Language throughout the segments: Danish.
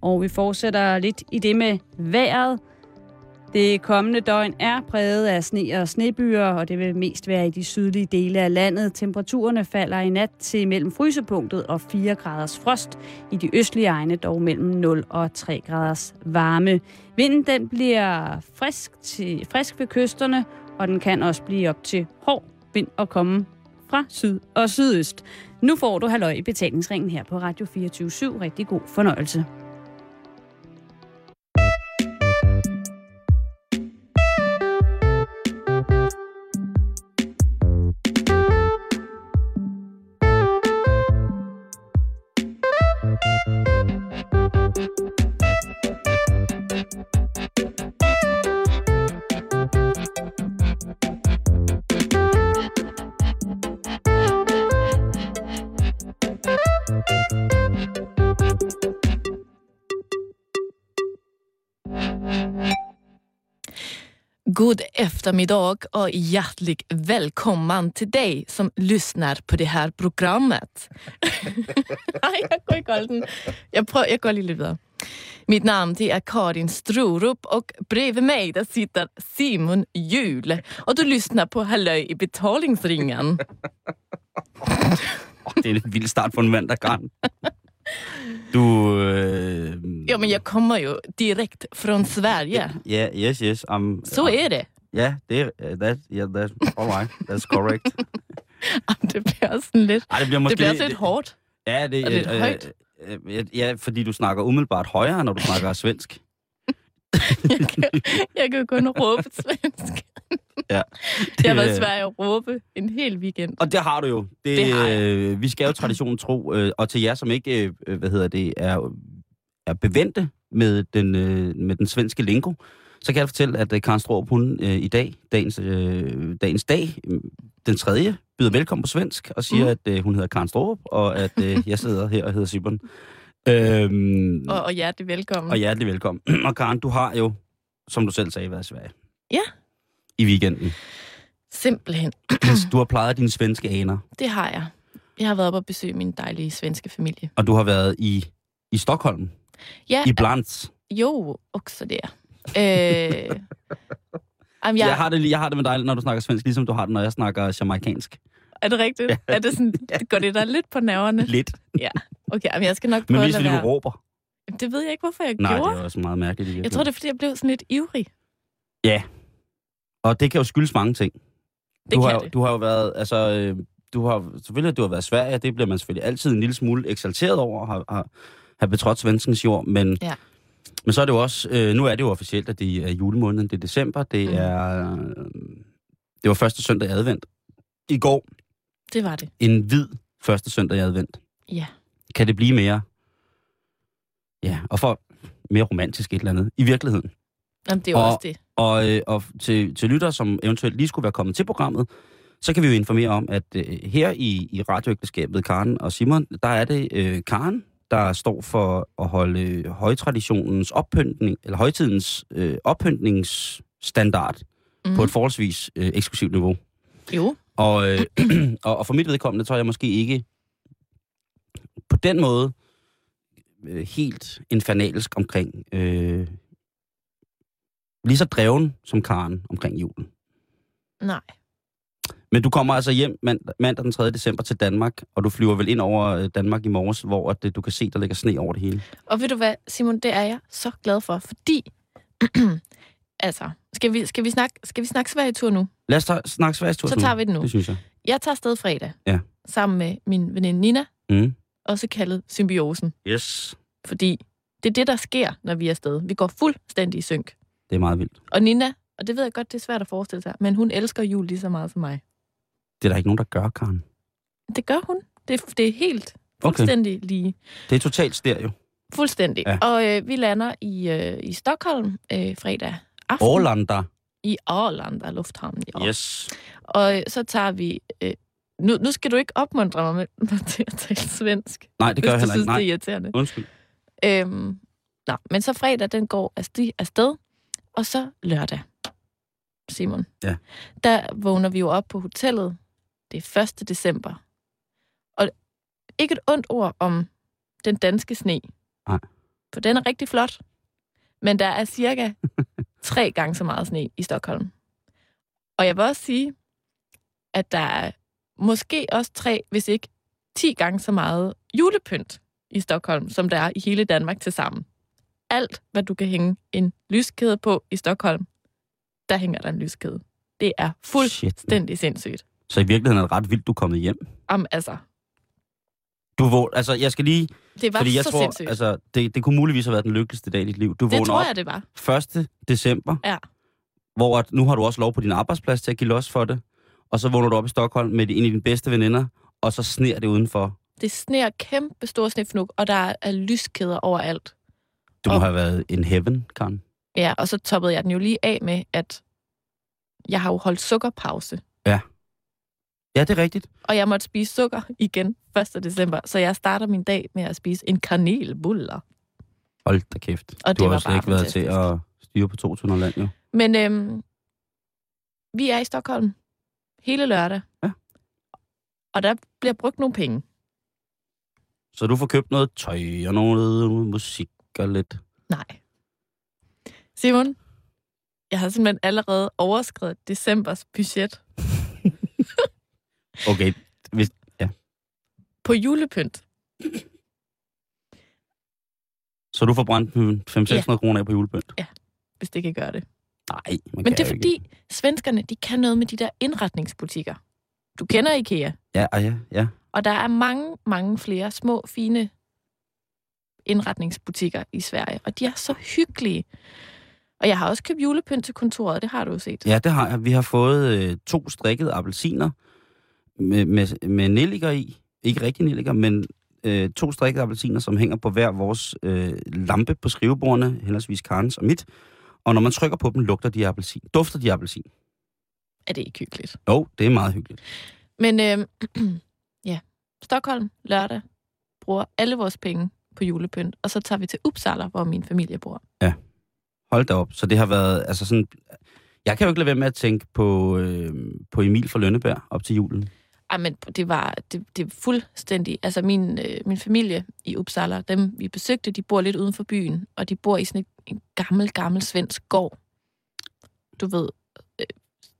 Og vi fortsætter lidt i det med vejret. Det kommende døgn er præget af sne og snebyer, og det vil mest være i de sydlige dele af landet. Temperaturerne falder i nat til mellem frysepunktet og 4 graders frost. I de østlige egne dog mellem 0 og 3 graders varme. Vinden den bliver frisk, til, frisk ved kysterne, og den kan også blive op til hård vind og komme fra syd og sydøst. Nu får du halløj i betalingsringen her på Radio 24 /7. Rigtig god fornøjelse. God eftermiddag och hjärtligt välkommen till dig som lyssnar på det här programmet. Nej, jag går ikke holde den. Jeg, prøver, jeg går lige lidt videre. Mit navn det er Karin Strorup och bredvid mig där sitter Simon Jul. Och du lyssnar på Halløj i betalingsringen. Det er en vild start på en mandag, Karen. Du... Øh, Ja, men jag kommer ju direkt från Sverige. Ja, yes, yes. Um, Så är det. Ja, det er... uh, That, yeah, that's all right. That's correct. Det bliver sådan lidt, Ej, det bliver måske... det bliver også lidt hårdt. Ja, det, og lidt højt. øh, øh, ja, fordi du snakker umiddelbart højere, når du snakker svensk. Jeg kan, jeg kan kun råbe svensk. Ja. Jeg har været Sverige og råbe en hel weekend. Og det har du jo. Det, Det har jeg. Øh, vi skal jo traditionen tro, øh, og til jer, som ikke øh, hvad hedder det, er, er bevendte med den, øh, med den svenske lingo, så kan jeg fortælle, at øh, Karen Stroop, hun øh, i dag, dagens, øh, dagens dag, øh, den tredje, byder velkommen på svensk og siger, Mm. at øh, hun hedder Karen Stroop, og at øh, jeg sidder her og hedder Sibon. Øhm, Og, og hjertelig velkommen. og hjertelig velkommen. Og Karen, du har jo, som du selv sagde, været i Sverige. Ja. I weekenden. Simpelthen. Du har plejet dine svenske aner, Det har jeg. Jeg har været op og besøge min dejlige svenske familie. og du har været i, i Stockholm. Ja, I Blans. jo, også det. Øh, jamen, Jeg, jeg, har det, jeg har det med dig, når du snakker svensk, ligesom du har det, når jeg snakker jamaikansk. er det rigtigt? Ja. Er det sådan, går det der lidt på nerverne? Lidt. Okay, jamen, jeg skal nok Men prøve mest at fordi lade du være. råber. Det ved jeg ikke, hvorfor jeg Nej, gjorde. det er også meget mærkeligt. Jeg tror, det er, fordi jeg blev sådan lidt ivrig. Og det kan jo skyldes mange ting. Det du, har, det. du har jo været, altså, øh, du har, selvfølgelig, du har været i Sverige, det bliver man selvfølgelig altid en lille smule eksalteret over, have, have, have betrådt svenskens jord, men, Ja. men så er det jo også, øh, nu er det jo officielt, at det er julemåneden, det er december, det Mm. er, øh, det var første søndag i advent. I går, Det var det. en hvid første søndag i advent. Ja. Kan det blive mere, ja, og for mere romantisk et eller andet, i virkeligheden. Jamen, det er jo Og- også det. Og, øh, og til, til lytter, som eventuelt lige skulle være kommet til programmet, så kan vi jo informere om, at øh, her i, i radioægteskabet, Karen og Simon, der er det øh, Karen, der står for at holde højtraditionens oppyntning, eller højtidens øh, oppyntningsstandard. Mm. på et forholdsvis øh, eksklusivt niveau. Jo, Og, øh, og, og for mit vedkommende, tror jeg måske ikke på den måde øh, helt infernalsk omkring, øh, lige så dreven som Karen omkring julen. nej. Men du kommer altså hjem mandag, mandag den 3. december til Danmark, og du flyver vel ind over øh, Danmark i morges, hvor at, øh, du kan se, der ligger sne over det hele. Og ved du hvad, Simon, det er jeg så glad for, fordi... altså, skal vi, skal, vi snakke, skal vi snakke Sverige-tur nu? Lad os tage, snakke Sveriges tur Så nu. tager vi den nu. Det synes jeg. Jeg tager afsted fredag. Ja. Sammen med min veninde Nina, Mm. også kaldet symbiosen. Yes. Fordi det er det, der sker, når vi er afsted. Vi går fuldstændig i synk. Det er meget vildt. Og Nina, og det ved jeg godt, det er svært at forestille sig, men hun elsker jul lige så meget som mig. Det er der ikke nogen, der gør, Karen. Det gør hun. Det, det er helt Okay. fuldstændig lige. Det er totalt stereo. Fuldstændig. Ja. Og øh, vi lander i, øh, i Stockholm øh, fredag aften. Årlander. I Arlanda Lufthavn. Ja. Yes. Og øh, så tager vi... Øh, nu, nu skal du ikke opmuntre mig med, med til at tale svensk, Nej, det gør jeg heller synes, ikke. Nej, det er irriterende. undskyld. Øhm, nå, men så fredag, den går afsted og så lørdag, Simon. Ja. Der vågner vi jo op på hotellet. Det er 1. december. Og ikke et ondt ord om den danske sne. Nej. For den er rigtig flot. Men der er cirka tre gange så meget sne i Stockholm. Og jeg vil også sige, at der er måske også tre, hvis ikke ti gange så meget julepynt i Stockholm, som der er i hele Danmark til sammen. Alt, hvad du kan hænge en lyskæde på i Stockholm, der hænger der en lyskæde. Det er fuldstændig Shit, sindssygt. Så i virkeligheden er det ret vildt, du er kommet hjem. Om, altså, Du vågner, altså jeg skal lige, det var fordi jeg så tror, sindssygt. altså det, det kunne muligvis have været den lykkeligste dag i dit liv. Du det tror op jeg, det var. 1. december, Ja. hvor at nu har du også lov på din arbejdsplads til at give los for det, og så vågner du op i Stockholm med en af dine bedste veninder, og så sner det udenfor. Det sneer kæmpe stor snefnuk, og der er, er lyskæder overalt. Du må Og- have været en heaven, Karen. Ja, og så toppede jeg den jo lige af med, at jeg har jo holdt sukkerpause. Ja, det er rigtigt. Og jeg måtte spise sukker igen 1. december, så jeg starter min dag med at spise en kanelbuller. Hold da kæft. Og du det har slet ikke været til at styre på 200 land, jo. Men øhm, vi er i Stockholm hele lørdag. Ja. Og der bliver brugt nogle penge. Så du får købt noget tøj og noget musik og lidt... Nej. Simon, jeg har simpelthen allerede overskrevet decembers budget Okay, hvis, på julepynt. så du får brændt 500-600 kroner af på julepynt? hvis det kan gøre det. Nej, man Men det er fordi, Ikke. svenskerne, de kan noget med de der indretningsbutikker. Du kender IKEA. Ja, ja, ja. Og der er mange, mange flere små, fine indretningsbutikker i Sverige. Og de er så hyggelige. Og jeg har også købt julepynt til kontoret, det har du jo set. Ja, det har jeg. Vi har fået øh, to strikkede appelsiner med, med, med nelliker i. Ikke rigtig nelliker, men øh, to strikkede appelsiner, som hænger på hver vores øh, lampe på skrivebordene, henholdsvis Karens og mit. Og når man trykker på dem, lugter de appelsin. Dufter de appelsin. Er det ikke hyggeligt? Jo, det er meget hyggeligt. Men øh, ja, Stockholm lørdag bruger alle vores penge på julepynt, og så tager vi til Uppsala, hvor min familie bor. Hold da op. Så det har været, altså sådan... Jeg kan jo ikke lade være med at tænke på, øh, på Emil fra Lønneberg op til julen. Ej, men det var det, det fuldstændig... Altså, min, øh, min familie i Uppsala, dem vi besøgte, de bor lidt uden for byen, og de bor i sådan et, en gammel, gammel svensk gård. Du ved, øh,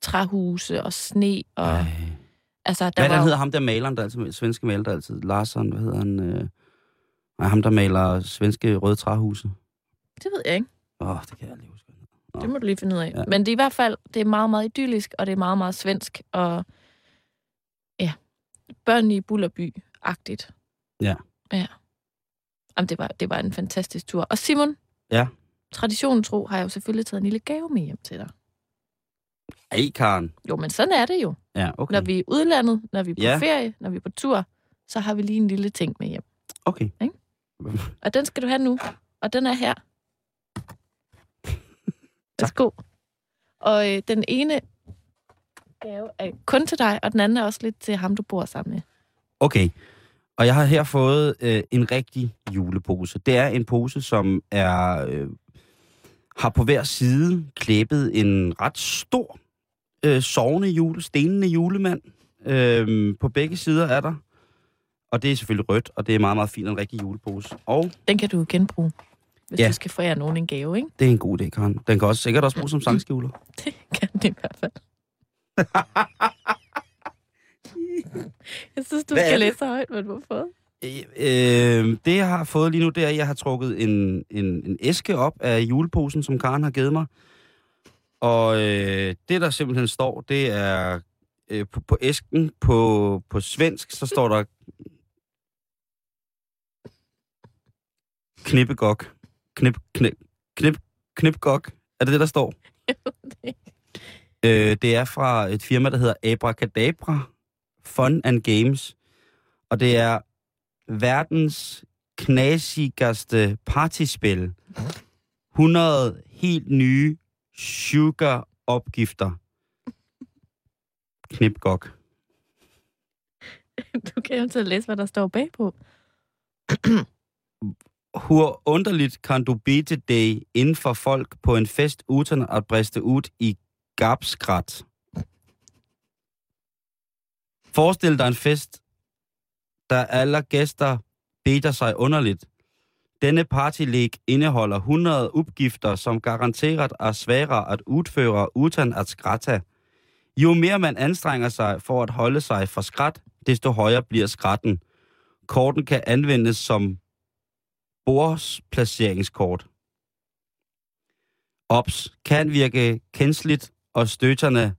træhuse og sne, og... Ej. Altså, der Hvad var jo- hedder ham der maleren, der altid, svenske maler, der altid, Larsson, hvad hedder han? Øh, nej, ham der maler svenske røde træhuse. Det ved jeg ikke. Åh, oh, det kan jeg lige huske. Nå. Det må du lige finde ud af. Ja. Men det er i hvert fald, det er meget, meget idyllisk, og det er meget, meget svensk, og ja, børn i Bullerby-agtigt. Ja. Ja. Jamen, det var, det var en fantastisk tur. Og Simon, Ja. traditionen tro, har jeg jo selvfølgelig taget en lille gave med hjem til dig. Ej, Karen. Jo, men sådan er det jo. Ja, okay. Når vi er i udlandet, når vi er på ja. ferie, når vi er på tur, så har vi lige en lille ting med hjem. Okay. Ikke? Og den skal du have nu. Og den er her. Værsgo. Og øh, den ene gave er kun til dig, og den anden er også lidt til ham, du bor sammen med. Okay. Og jeg har her fået øh, en rigtig julepose. Det er en pose, som er øh, har på hver side klæbet en ret stor øh, sovende jule, stenende julemand. Øh, på begge sider er der. Og det er selvfølgelig rødt, og det er meget, meget fint en rigtig julepose. Og Den kan du genbruge, hvis Ja. du skal forære nogen en gave, ikke? det er en god idé, Karen. Den kan også sikkert også bruges som sangskjuler. Det kan den i hvert fald. Jeg synes, du Hvad skal læse så højt, hvad du har fået. Øh, det, jeg har fået lige nu, det er, at jeg har trukket en, en, en æske op af juleposen, som Karen har givet mig. Og øh, det, der simpelthen står, det er øh, på, på æsken på, på svensk, så står der knippegok. Knip, knip, knip, knipgok. Er det det, der står? Øh, det er fra et firma, der hedder Abracadabra Fun and Games. Og det er verdens knasigste partyspil. 100 helt nye sugar-opgifter. Knipgok. Du kan eventuelt læse, hvad der står bagpå. Hvor underligt kan du bete dig inden for folk på en fest uden at briste ud i gabskrat? Forestil dig en fest, der alle gæster beder sig underligt. Denne partylæg indeholder 100 opgifter, som garanteret er svære at udføre uden at skratte. Jo mere man anstrenger sig for at holde sig for skrat, desto højere bliver skratten. Korten kan anvendes som bordsplaceringskort. Ops kan virke kensligt og støterne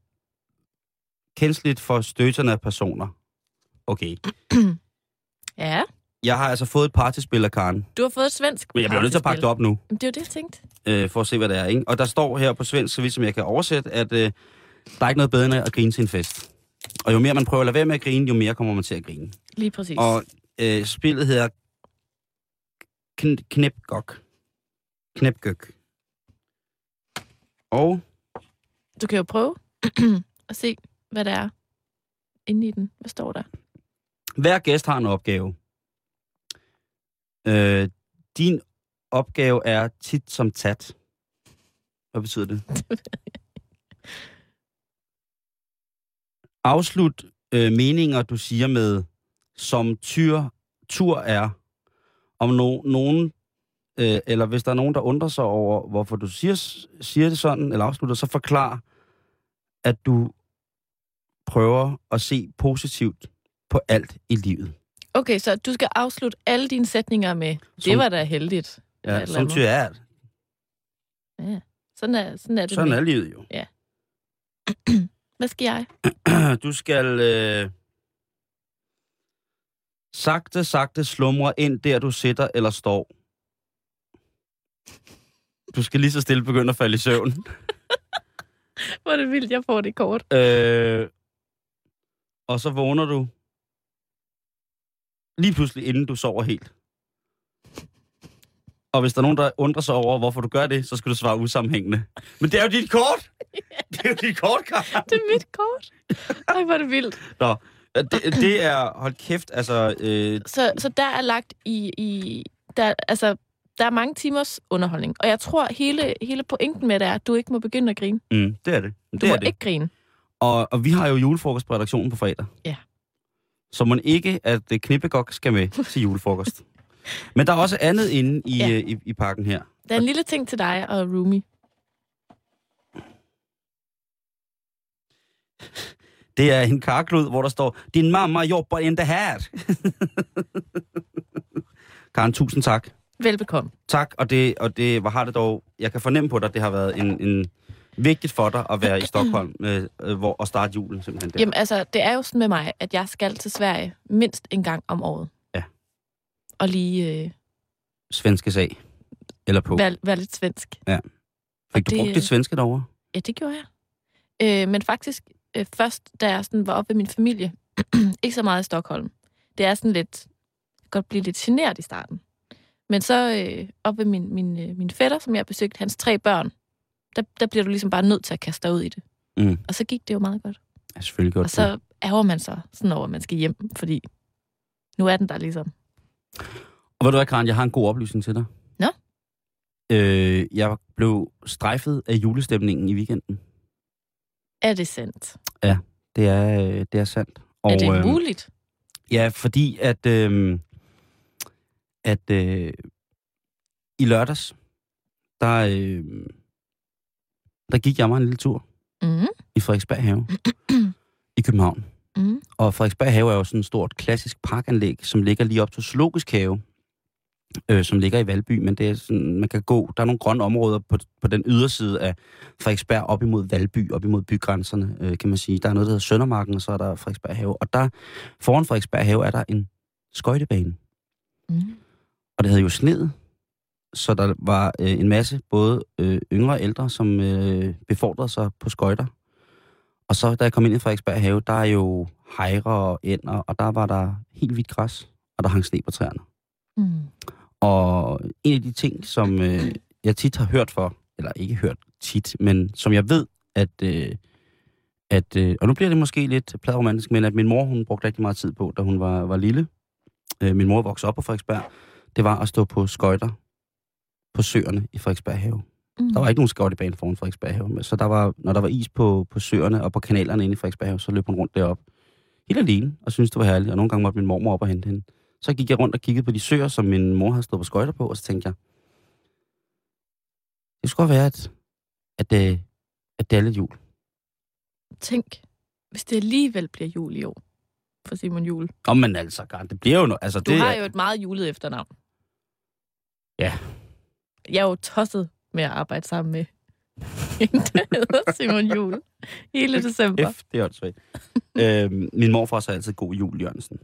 kensligt for støterne personer. Okay. Ja, Jeg har altså fået et partyspil af Karen. du har fået et svensk Men jeg bliver nødt til at pakke det op nu, Jamen, Det var det, jeg tænkte. øh, for at se, hvad det er. Ikke? Og der står her på svensk, så vidt som jeg kan oversætte, at øh, der er ikke noget bedre end at grine til en fest. Og jo mere man prøver at lade være med at grine, jo mere kommer man til at grine. Lige præcis. Og øh, spillet hedder Kn- Knepgok. Knepgøk. Og Du kan jo prøve at se, hvad der er inde i den. Hvad står der? hver gæst har en opgave. Øh, din opgave er tit som tat. Hvad betyder det? Afslut øh, meninger, du siger med, som tyr, tur er. Om no, nogen, øh, eller hvis der er nogen, der undrer sig over, hvorfor du siger, siger det sådan, eller afslutter, så forklar, at du prøver at se positivt på alt i livet. Okay, så du skal afslutte alle dine sætninger med, det Som- var da heldigt. Ja, som tyr er. Ja, sådan er, sådan er det. Sådan med. er livet jo. Hvad skal jeg? Du skal øh, sagte, sagte slumre ind der, du sidder eller står. Du skal lige så stille begynde at falde i søvn. Hvor er det vildt, jeg får det kort. Øh, og så vågner du lige pludselig, inden du sover helt. Og hvis der er nogen, der undrer sig over, hvorfor du gør det, så skal du svare usammenhængende. Men det er jo dit kort! Det er jo dit kort, Karen. Det er mit kort. Ej, hvor er det vildt. Nå, det, det er, hold kæft, altså, øh, Så, så der er lagt i... i der, altså, der er mange timers underholdning. Og jeg tror, hele, hele pointen med det er, at du ikke må begynde at grine. mm, det er det. Du Det må er det. ikke grine. Og, og vi har jo julefrokost på redaktionen på fredag. Ja. Så man ikke, at øh, Knippegok skal med til julefrokost. Men der er også andet inde i, ja. i, i pakken her. Der er en lille ting til dig og Rumi. Det er en karklud, hvor der står, din mamma jobber in det her. Karen, tusind tak. Velbekomme. Tak, og det, og det, hvad har det dog, jeg kan fornemme på dig, det har været en, en vigtigt for dig at være i Stockholm øh, øh, hvor, og starte julen simpelthen der. Jamen altså, det er jo sådan med mig, at jeg skal til Sverige mindst en gang om året. Ja. Og lige øh, Svenske sag. Eller på. være, være lidt svensk. Fik du det- brugt dit svenske derovre? Ja, det gjorde jeg. Øh, men faktisk øh, først, da jeg sådan var oppe ved min familie, ikke så meget i Stockholm. Det er sådan lidt, godt blive lidt generet i starten. Men så øh, op ved min, min, øh, min fætter, som jeg besøgte, hans tre børn, der, der bliver du ligesom bare nødt til at kaste dig ud i det. Mm. Og så gik det jo meget godt. Ja, selvfølgelig godt. Og så ærger man sig sådan over, at man skal hjem, fordi nu er den der ligesom. Og ved du hvad, Karen, jeg har en god oplysning til dig. Nå? Øh, jeg blev strejfet af julestemningen i weekenden. Er det sandt? Det er, øh, det er sandt. Og, er det øh, muligt? Ja, fordi at, øh, at øh, i lørdags, der, øh, der gik jeg mig en lille tur Mm, i Frederiksberg Have i København. mm, Og Frederiksberg Have er jo sådan et stort klassisk parkanlæg, som ligger lige op til Zoologisk Have, øh, som ligger i Valby, men det er sådan, man kan gå, der er nogle grønne områder på, på den yderside af Frederiksberg op imod Valby, op imod bygrænserne, øh, kan man sige. Der er noget, der hedder Søndermarken, og så er der Frederiksberg Have. Og der, foran Frederiksberg Have, er der en skøjtebane. mm. Og det havde jo sneet, så der var øh, en masse både øh, yngre og ældre, som øh, befordrede sig på skøjter. Og så da jeg kom ind i Frederiksberg Have, der er jo hejre og ænder, og der var der helt hvidt græs, og der hang sne på træerne. Mm. Og en af de ting, som øh, jeg tit har hørt for, eller ikke hørt tit, men som jeg ved, at, øh, at øh, og nu bliver det måske lidt pladromantisk, men at min mor, hun brugte rigtig meget tid på, da hun var, var lille. Øh, min mor voksede op på Frederiksberg. Det var at stå på skøjter på søerne i Frederiksberg Have. Mm. Der var ikke nogen skøjtebane foran Frederiksberg Have, men så der var, når der var is på, på søerne og på kanalerne inde i Frederiksberg Have, så løb hun rundt derop helt alene og syntes, det var herligt. Og nogle gange måtte min mormor op og hente hende. Så gik jeg rundt og kiggede på de søer, som min mor havde stået på skøjter på, og så tænkte jeg, det skulle være, at, at, øh, at det er lidt jul. Tænk, hvis det alligevel bliver jul i år for Simon Jul. Om man altså, Karen, det bliver jo noget. Altså, Du det, har jo et meget julet efternavn. Ja. Jeg er jo tosset med at arbejde sammen med en, der hedder Simon Jul. Hele december. F, det er åndssvagt. øhm, min morfar sagde altid god jul, Jørgensen.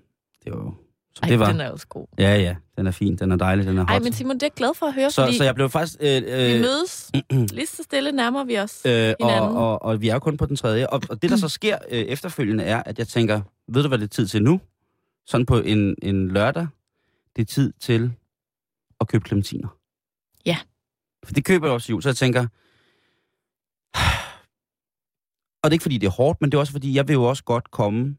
Det var jo... Så Ej, det var... den er også god. Ja, ja, den er fin, den er dejlig, den er hot. Ej, men Simon, det er jeg glad for at høre, så, fordi så jeg blev faktisk... Øh, øh, vi mødes lige så stille nærmer vi os. Øh, og, hinanden. og, og vi er jo kun på den tredje. Og, og det, der så sker øh, efterfølgende, er, at jeg tænker, ved du, hvad det er tid til nu? Sådan på en, en lørdag, det er tid til at købe clementiner. Ja. For det køber jeg også i jul, så jeg tænker... Og det er ikke, fordi det er hårdt, men det er også, fordi jeg vil jo også godt komme...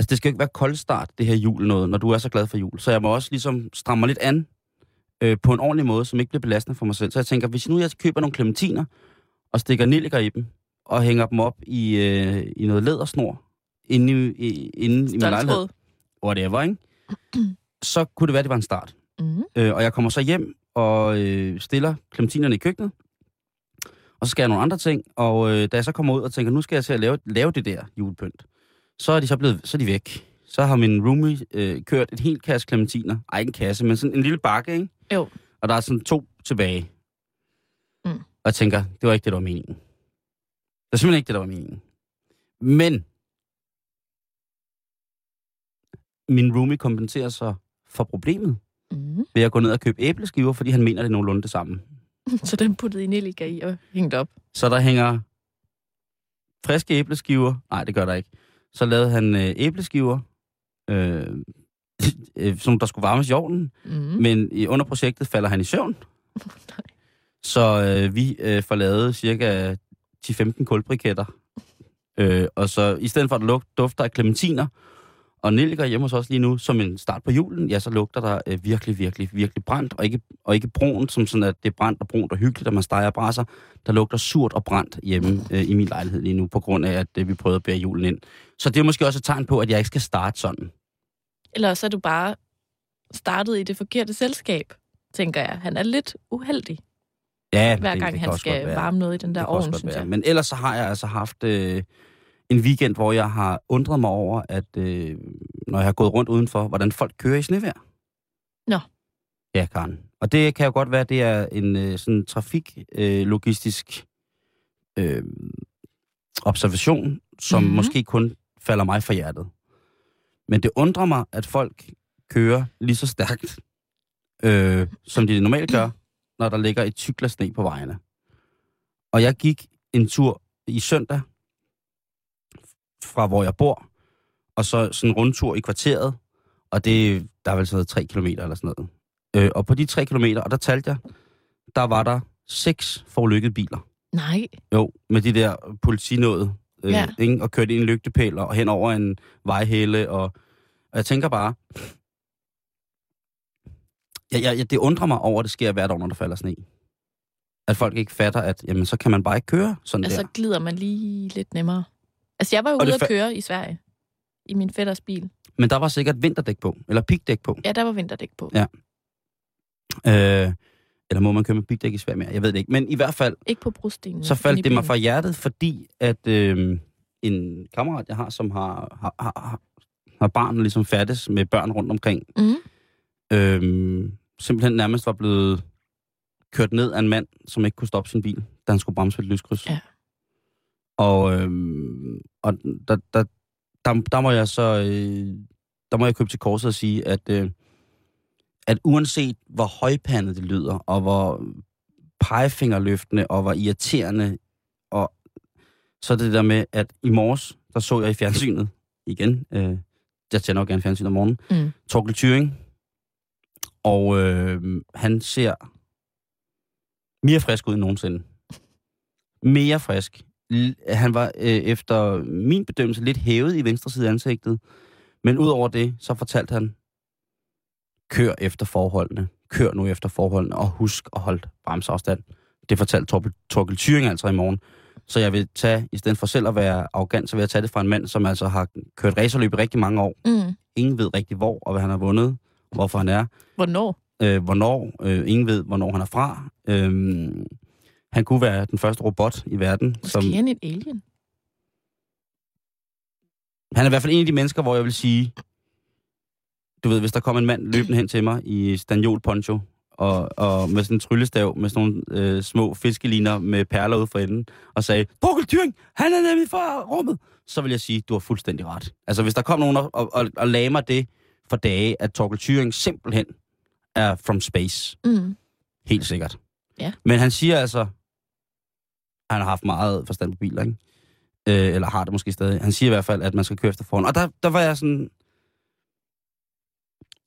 Altså, det skal jo ikke være koldstart, det her jul noget, når du er så glad for jul. Så jeg må også ligesom stramme mig lidt an øh, på en ordentlig måde, som ikke bliver belastende for mig selv. Så jeg tænker, hvis nu jeg køber nogle clementiner, og stikker nilliker i dem, og hænger dem op i, øh, i noget lædersnor, inde i, i, inde i min lejlighed, whatever, ikke? så kunne det være, det var en start. Mm. Øh, og jeg kommer så hjem og øh, stiller clementinerne i køkkenet, og så skal jeg nogle andre ting, og øh, da jeg så kommer ud og tænker, nu skal jeg til at lave, lave det der julepynt, så er de så blevet, så er de væk. Så har min roomie øh, kørt et helt kasse clementiner. Ej, en kasse, men sådan en lille bakke, ikke? Jo. Og der er sådan to tilbage. Mm. Og jeg tænker, det var ikke det, der var meningen. Det er simpelthen ikke det, der var meningen. Men min roomie kompenserer sig for problemet Mm. ved at gå ned og købe æbleskiver, fordi han mener, det er nogenlunde det samme. Så den puttede I nellika i og hængt op. Så der hænger friske æbleskiver. Nej, det gør der ikke. Så lavede han øh, æbleskiver, øh, øh, som der skulle varmes i ovnen, Mm. men i, under projektet falder han i søvn. Så øh, vi øh, får lavet cirka 10-15 kulbriketter. Øh, og så i stedet for at lugte dufter af clementiner og nellika hjemme hos os lige nu, som en start på julen, ja, så lugter der øh, virkelig, virkelig, virkelig brændt, og ikke, og ikke brun, som sådan, at det er brændt og brunt og hyggeligt, at man steger brasser. Der lugter surt og brændt hjemme øh, i min lejlighed lige nu, på grund af, at øh, vi prøvede at bære julen ind. Så det er måske også et tegn på, at jeg ikke skal starte sådan. Eller så er du bare startet i det forkerte selskab, tænker jeg. Han er lidt uheldig, Ja, hver det- gang det kan han skal varme noget i den der Det ovn, synes jeg. Men ellers så har jeg altså haft øh, en weekend, hvor jeg har undret mig over, at øh, når jeg har gået rundt udenfor, hvordan folk kører i snevejr. Nå. Ja, Karen. Og det kan jo godt være, at det er en øh, sådan trafiklogistisk øh, øh, observation, som Mhm. mm-hmm. måske kun falder mig for hjertet. Men det undrer mig, at folk kører lige så stærkt, øh, som de normalt gør, når der ligger et tyk lag sne på vejene. Og jeg gik en tur i søndag fra hvor jeg bor, og så sådan en rundtur i kvarteret, og det, der er vel sådan noget 3 kilometer eller sådan noget. Øh, og på de 3 kilometer, og der talte jeg, der var der seks forulykkede biler. Nej, Jo, med de der politinåde, øh, Ja. ikke? og kørte ind i en lygtepæl og hen over en vejhæle, og, og jeg tænker bare, jeg, jeg, jeg, det undrer mig over, at det sker hvert år, når der falder sne. At folk ikke fatter, at jamen, så kan man bare ikke køre sådan altså der. glider man lige lidt nemmere. Altså, jeg var jo Og ude at køre i Sverige. I min fætters bil. Men der var sikkert vinterdæk på, eller pigdæk på. Ja, der var vinterdæk på. Ja. Øh, eller må man køre med pigdæk i Sverige mere? Jeg ved det ikke. Men i hvert fald, Ikke på brostenen. så faldt det mig fra hjertet, fordi at øh, en kammerat, jeg har, som har, har, har, har barn ligesom færdes med børn rundt omkring, Mhm. øh, simpelthen nærmest var blevet kørt ned af en mand, som ikke kunne stoppe sin bil, da han skulle bremse ved et lyskryds. Ja. Og, øh, og der, der, der, der, må jeg så øh, der må jeg købe til korset og sige, at, øh, at uanset hvor højpandet det lyder, og hvor pegefingerløftende, og hvor irriterende, og så er det der med, at i morges, der så jeg i fjernsynet igen, øh, jeg tænder jo gerne fjernsyn om morgenen, Mm. Torkel Thyring, og øh, han ser mere frisk ud end nogensinde. Mere frisk. Han var øh, efter min bedømmelse lidt hævet i venstre side af ansigtet, men udover det, så fortalte han, kør efter forholdene, kør nu efter forholdene, og husk at holde bremseafstand. Det fortalte Torkel, Torkel Thyring altså i morgen. Så jeg vil tage, i stedet for selv at være arrogant, så vil jeg tage det fra en mand, som altså har kørt racerløb i rigtig mange år, Mm. ingen ved rigtig hvor og hvad han har vundet. hvorfor han er. Hvornår? Øh, hvornår. Øh, ingen ved, hvornår han er fra. Øh, han kunne være den første robot i verden. Måske som... han en alien? Han er i hvert fald en af de mennesker, hvor jeg vil sige, du ved, hvis der kom en mand løbende hen til mig i stanjol poncho, og, og med sådan en tryllestav, med sådan nogle øh, små fiskeliner med perler ud for enden, og sagde, Torkel Thyring, han er nemlig fra rummet, så vil jeg sige, du har fuldstændig ret. Altså, hvis der kom nogen og, og, og lagde mig det for dage, at Torkel Thyring simpelthen er from space. Mm. Helt sikkert. Ja. Men han siger altså, han har haft meget forstand på biler, ikke? Øh, eller har det måske stadig. Han siger i hvert fald, at man skal køre efter foran. Og der, der var jeg sådan...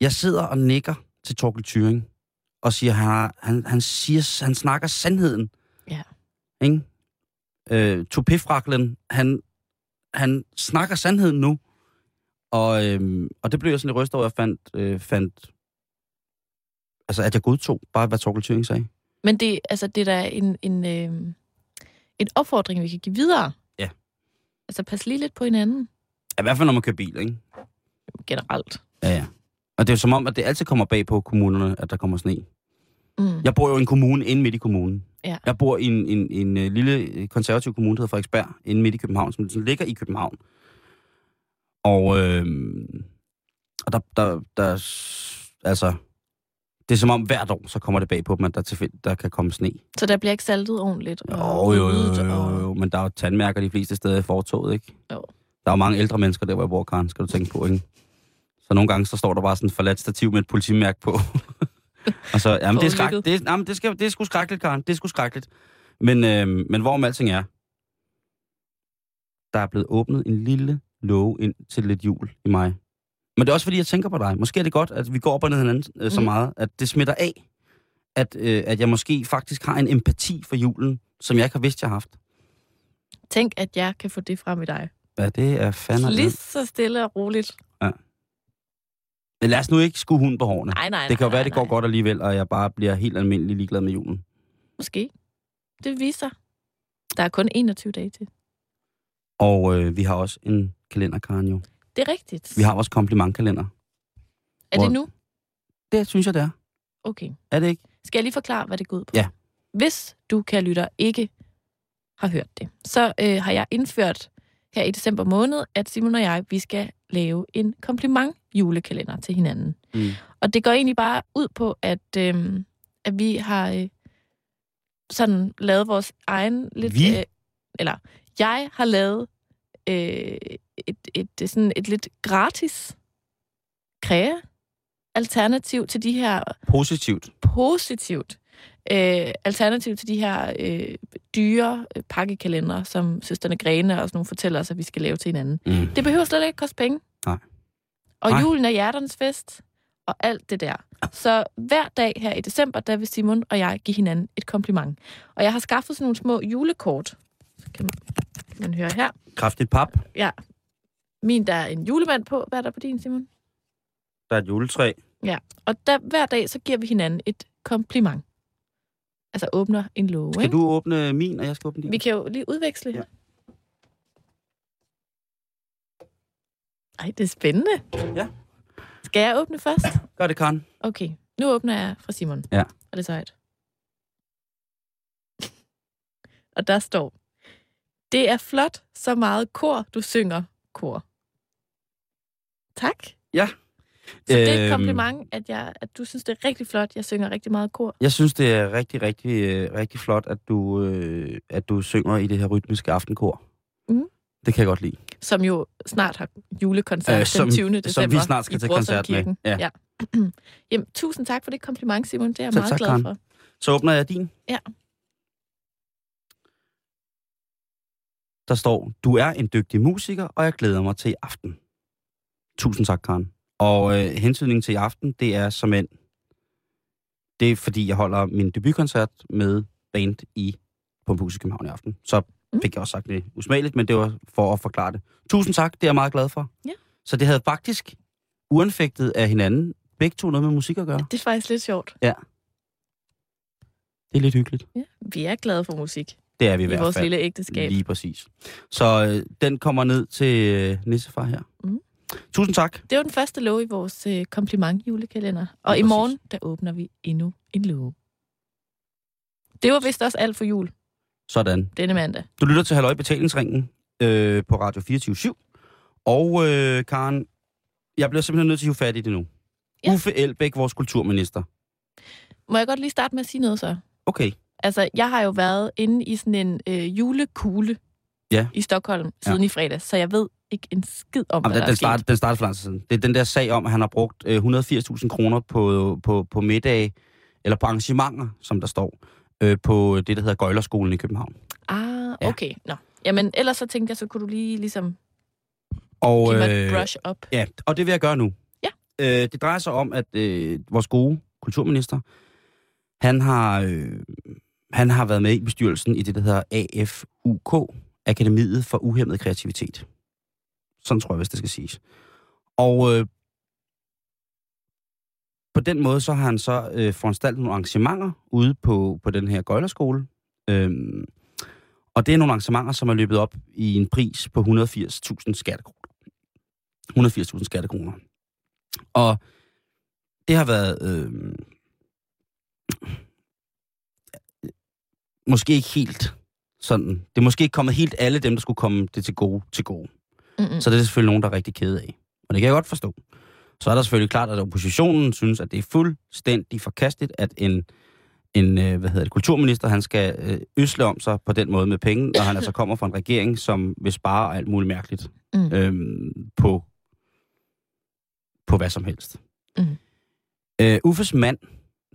Jeg sidder og nikker til Torkel Thyring, og siger, han, har, han, han, siger, han snakker sandheden. Ja. Ikke? Øh, Tupifraklen, han, han snakker sandheden nu. Og, øhm, og det blev jeg sådan lidt rystet over, jeg fandt, øh, fandt altså at jeg godtog bare, hvad Torkel Thyring sagde. Men det, altså, det er da en, en, øh, en opfordring, vi kan give videre. Ja. Altså, pas lige lidt på hinanden. Ja, I hvert fald, når man kører bil, ikke? Generelt. Ja, ja. Og det er jo som om, at det altid kommer bag på kommunerne, at der kommer sne. Mm. Jeg bor jo i en kommune inde midt i kommunen. Ja. Jeg bor i en, en, en, en lille konservativ kommune, der hedder Frederiksberg, inde midt i København, som sådan ligger i København. Og, øh, og der, der, der, altså, det er som om hvert år, så kommer det bag på dem, at der, tilfælde, der kan komme sne. Så der bliver ikke saltet ordentligt? Og jo, jo, jo, jo, jo, men der er jo tandmærker de fleste steder i fortoget, ikke? Jo. Der er jo mange ældre mennesker der, hvor jeg bor, Karen, skal du tænke på, ikke? Så nogle gange, så står der bare sådan en forladt stativ med et politimærke på. og så, jamen, det er, skræk, det, er, jamen, det, skal, det er sgu skrækkeligt, Karen. Det er sgu skrækkeligt. Men, øh, men hvorom alting er, der er blevet åbnet en lille låge ind til lidt jul i mig. Men det er også fordi, jeg tænker på dig. Måske er det godt, at vi går op og ned hinanden øh, så Mm. meget, at det smitter af. At, øh, at jeg måske faktisk har en empati for julen, som jeg ikke har vidst, jeg har haft. Tænk, at jeg kan få det frem i dig. Ja, det er fandme... Lige så stille og roligt. Men lad os nu ikke skue hunden på hårene. Nej, nej, det kan jo nej, være, det går nej. godt alligevel, og jeg bare bliver helt almindelig ligeglad med julen. Måske. Det viser. Der er kun 21 dage til. Og øh, vi har også en kalender, Karen, jo. Det er rigtigt. Vi har vores komplimentkalender. Er det nu? Det synes jeg, det er. Okay. Er det ikke? Skal jeg lige forklare, hvad det går ud på? Ja. Hvis du, kan lytter, ikke har hørt det, så øh, har jeg indført her i december måned, at Simon og jeg, vi skal lave en kompliment julekalender til hinanden. Mm. Og det går egentlig bare ud på, at, øh, at vi har øh, sådan lavet vores egen lidt... Vi? Øh, eller jeg har lavet øh, et, et, et, sådan et lidt gratis kræa alternativ til de her Positivt. positivt øh, alternativ til de her øh, dyre øh, pakkekalender, som søsterne Grene og sådan nogle fortæller os, at vi skal lave til hinanden. Mm. Det behøver slet ikke koste penge. Nej. Og Nej. julen er hjerternes fest, og alt det der. Så hver dag her i december, der vil Simon og jeg give hinanden et kompliment. Og jeg har skaffet sådan nogle små julekort. Så kan man, kan man høre her. Kraftigt pap. Ja. Min, der er en julemand på. Hvad er der på din, Simon? Der er et juletræ. Og der, hver dag, så giver vi hinanden et kompliment. Altså åbner en låge, Skal ikke? du åbne min, og jeg skal åbne din? Vi kan jo lige udveksle Ja. her. Ej, det er spændende. Ja. Skal jeg åbne først? Gør det, Karen. Okay, nu åbner jeg fra Simon. Ja. Er det så højt? Og der står, det er flot, så meget kor, du synger kor. Tak. Ja. Så det er et Øhm. kompliment, at, jeg, at du synes, det er rigtig flot, jeg synger rigtig meget kor. Jeg synes, det er rigtig, rigtig, øh, rigtig flot, at du, øh, at du synger i det her rytmiske aftenkor. Mhm. Det kan jeg godt lide. Som jo snart har julekoncert Øh, som- den 20. som vi december. snart skal til koncert med. Ja. Ja. Jamen, tusind tak for det kompliment, Simon. Det er jeg Selv meget tak, glad Karen. for. Så åbner jeg din. Ja. Der står, du er en dygtig musiker, og jeg glæder mig til i aften. Tusind tak, Karen. Og øh, hensynningen til i aften, det er som en... Det er fordi, jeg holder min debutkoncert med band i Pumphus i København i aften. Så Mm. fik jeg også sagt det usmageligt, men det var for at forklare det. Tusind tak, det er jeg meget glad for. Ja. Så det havde faktisk uanfægtet af hinanden begge to noget med musik at gøre. Det er faktisk lidt sjovt. Det er lidt hyggeligt. Ja. Vi er glade for musik Det er vi i, i hvert vores fald. lille ægteskab. Lige præcis. Så øh, den kommer ned til øh, Nissefar her. Mhm. Tusind tak. Det var den første låge i vores øh, kompliment julekalender. Og Ja, i morgen, der åbner vi endnu en låge. Det var vist også alt for jul Sådan. denne mandag. Du lytter til Halløj Betalingsringen øh, på Radio 24 Og øh, Karen, jeg bliver simpelthen nødt til at hive fat i det nu. Ja. Uffe Elbæk, vores kulturminister. Må jeg godt lige starte med at sige noget så? Okay. Altså, jeg har jo været inde i sådan en øh, julekugle Ja. i Stockholm siden ja. i fredags, så jeg ved ikke en skid om, Jamen, hvad den, der den, start, den startede for lang tid siden. Det er den der sag om, at han har brugt øh, 180.000 kroner på, på, på middag, eller på arrangementer, som der står, øh, på det, der hedder Gøjlerskolen i København. Ah, Ja. okay. Nå. Jamen, ellers så tænkte jeg, så kunne du lige ligesom Og, give mig øh, brush up. Ja, og det vil jeg gøre nu. Ja. Øh, det drejer sig om, at øh, vores gode kulturminister, han har, øh, han har været med i bestyrelsen i det, der hedder AFUK, Akademiet for Uhemmet Kreativitet. Sådan tror jeg, hvis det skal siges. Og øh, på den måde, så har han så øh, foranstaltet nogle arrangementer ude på, på den her gøjlerskole. Øhm, og det er nogle arrangementer, som er løbet op i en pris på 180.000 skattekroner. 180.000 skattekroner. Og det har været øh, måske ikke helt sådan. Det er måske ikke kommet helt alle dem, der skulle komme det til gode, til gode. Mm-mm. Så det er selvfølgelig nogen, der er rigtig kede af. Og det kan jeg godt forstå. Så er der selvfølgelig klart, at oppositionen synes, at det er fuldstændig forkasteligt, at en, en øh, hvad hedder det, kulturminister, han skal øh, øsle om sig på den måde med penge, når han altså kommer fra en regering, som vil spare alt muligt mærkeligt Mm. øhm, på, på hvad som helst. Mm. Øh, Uffes mand,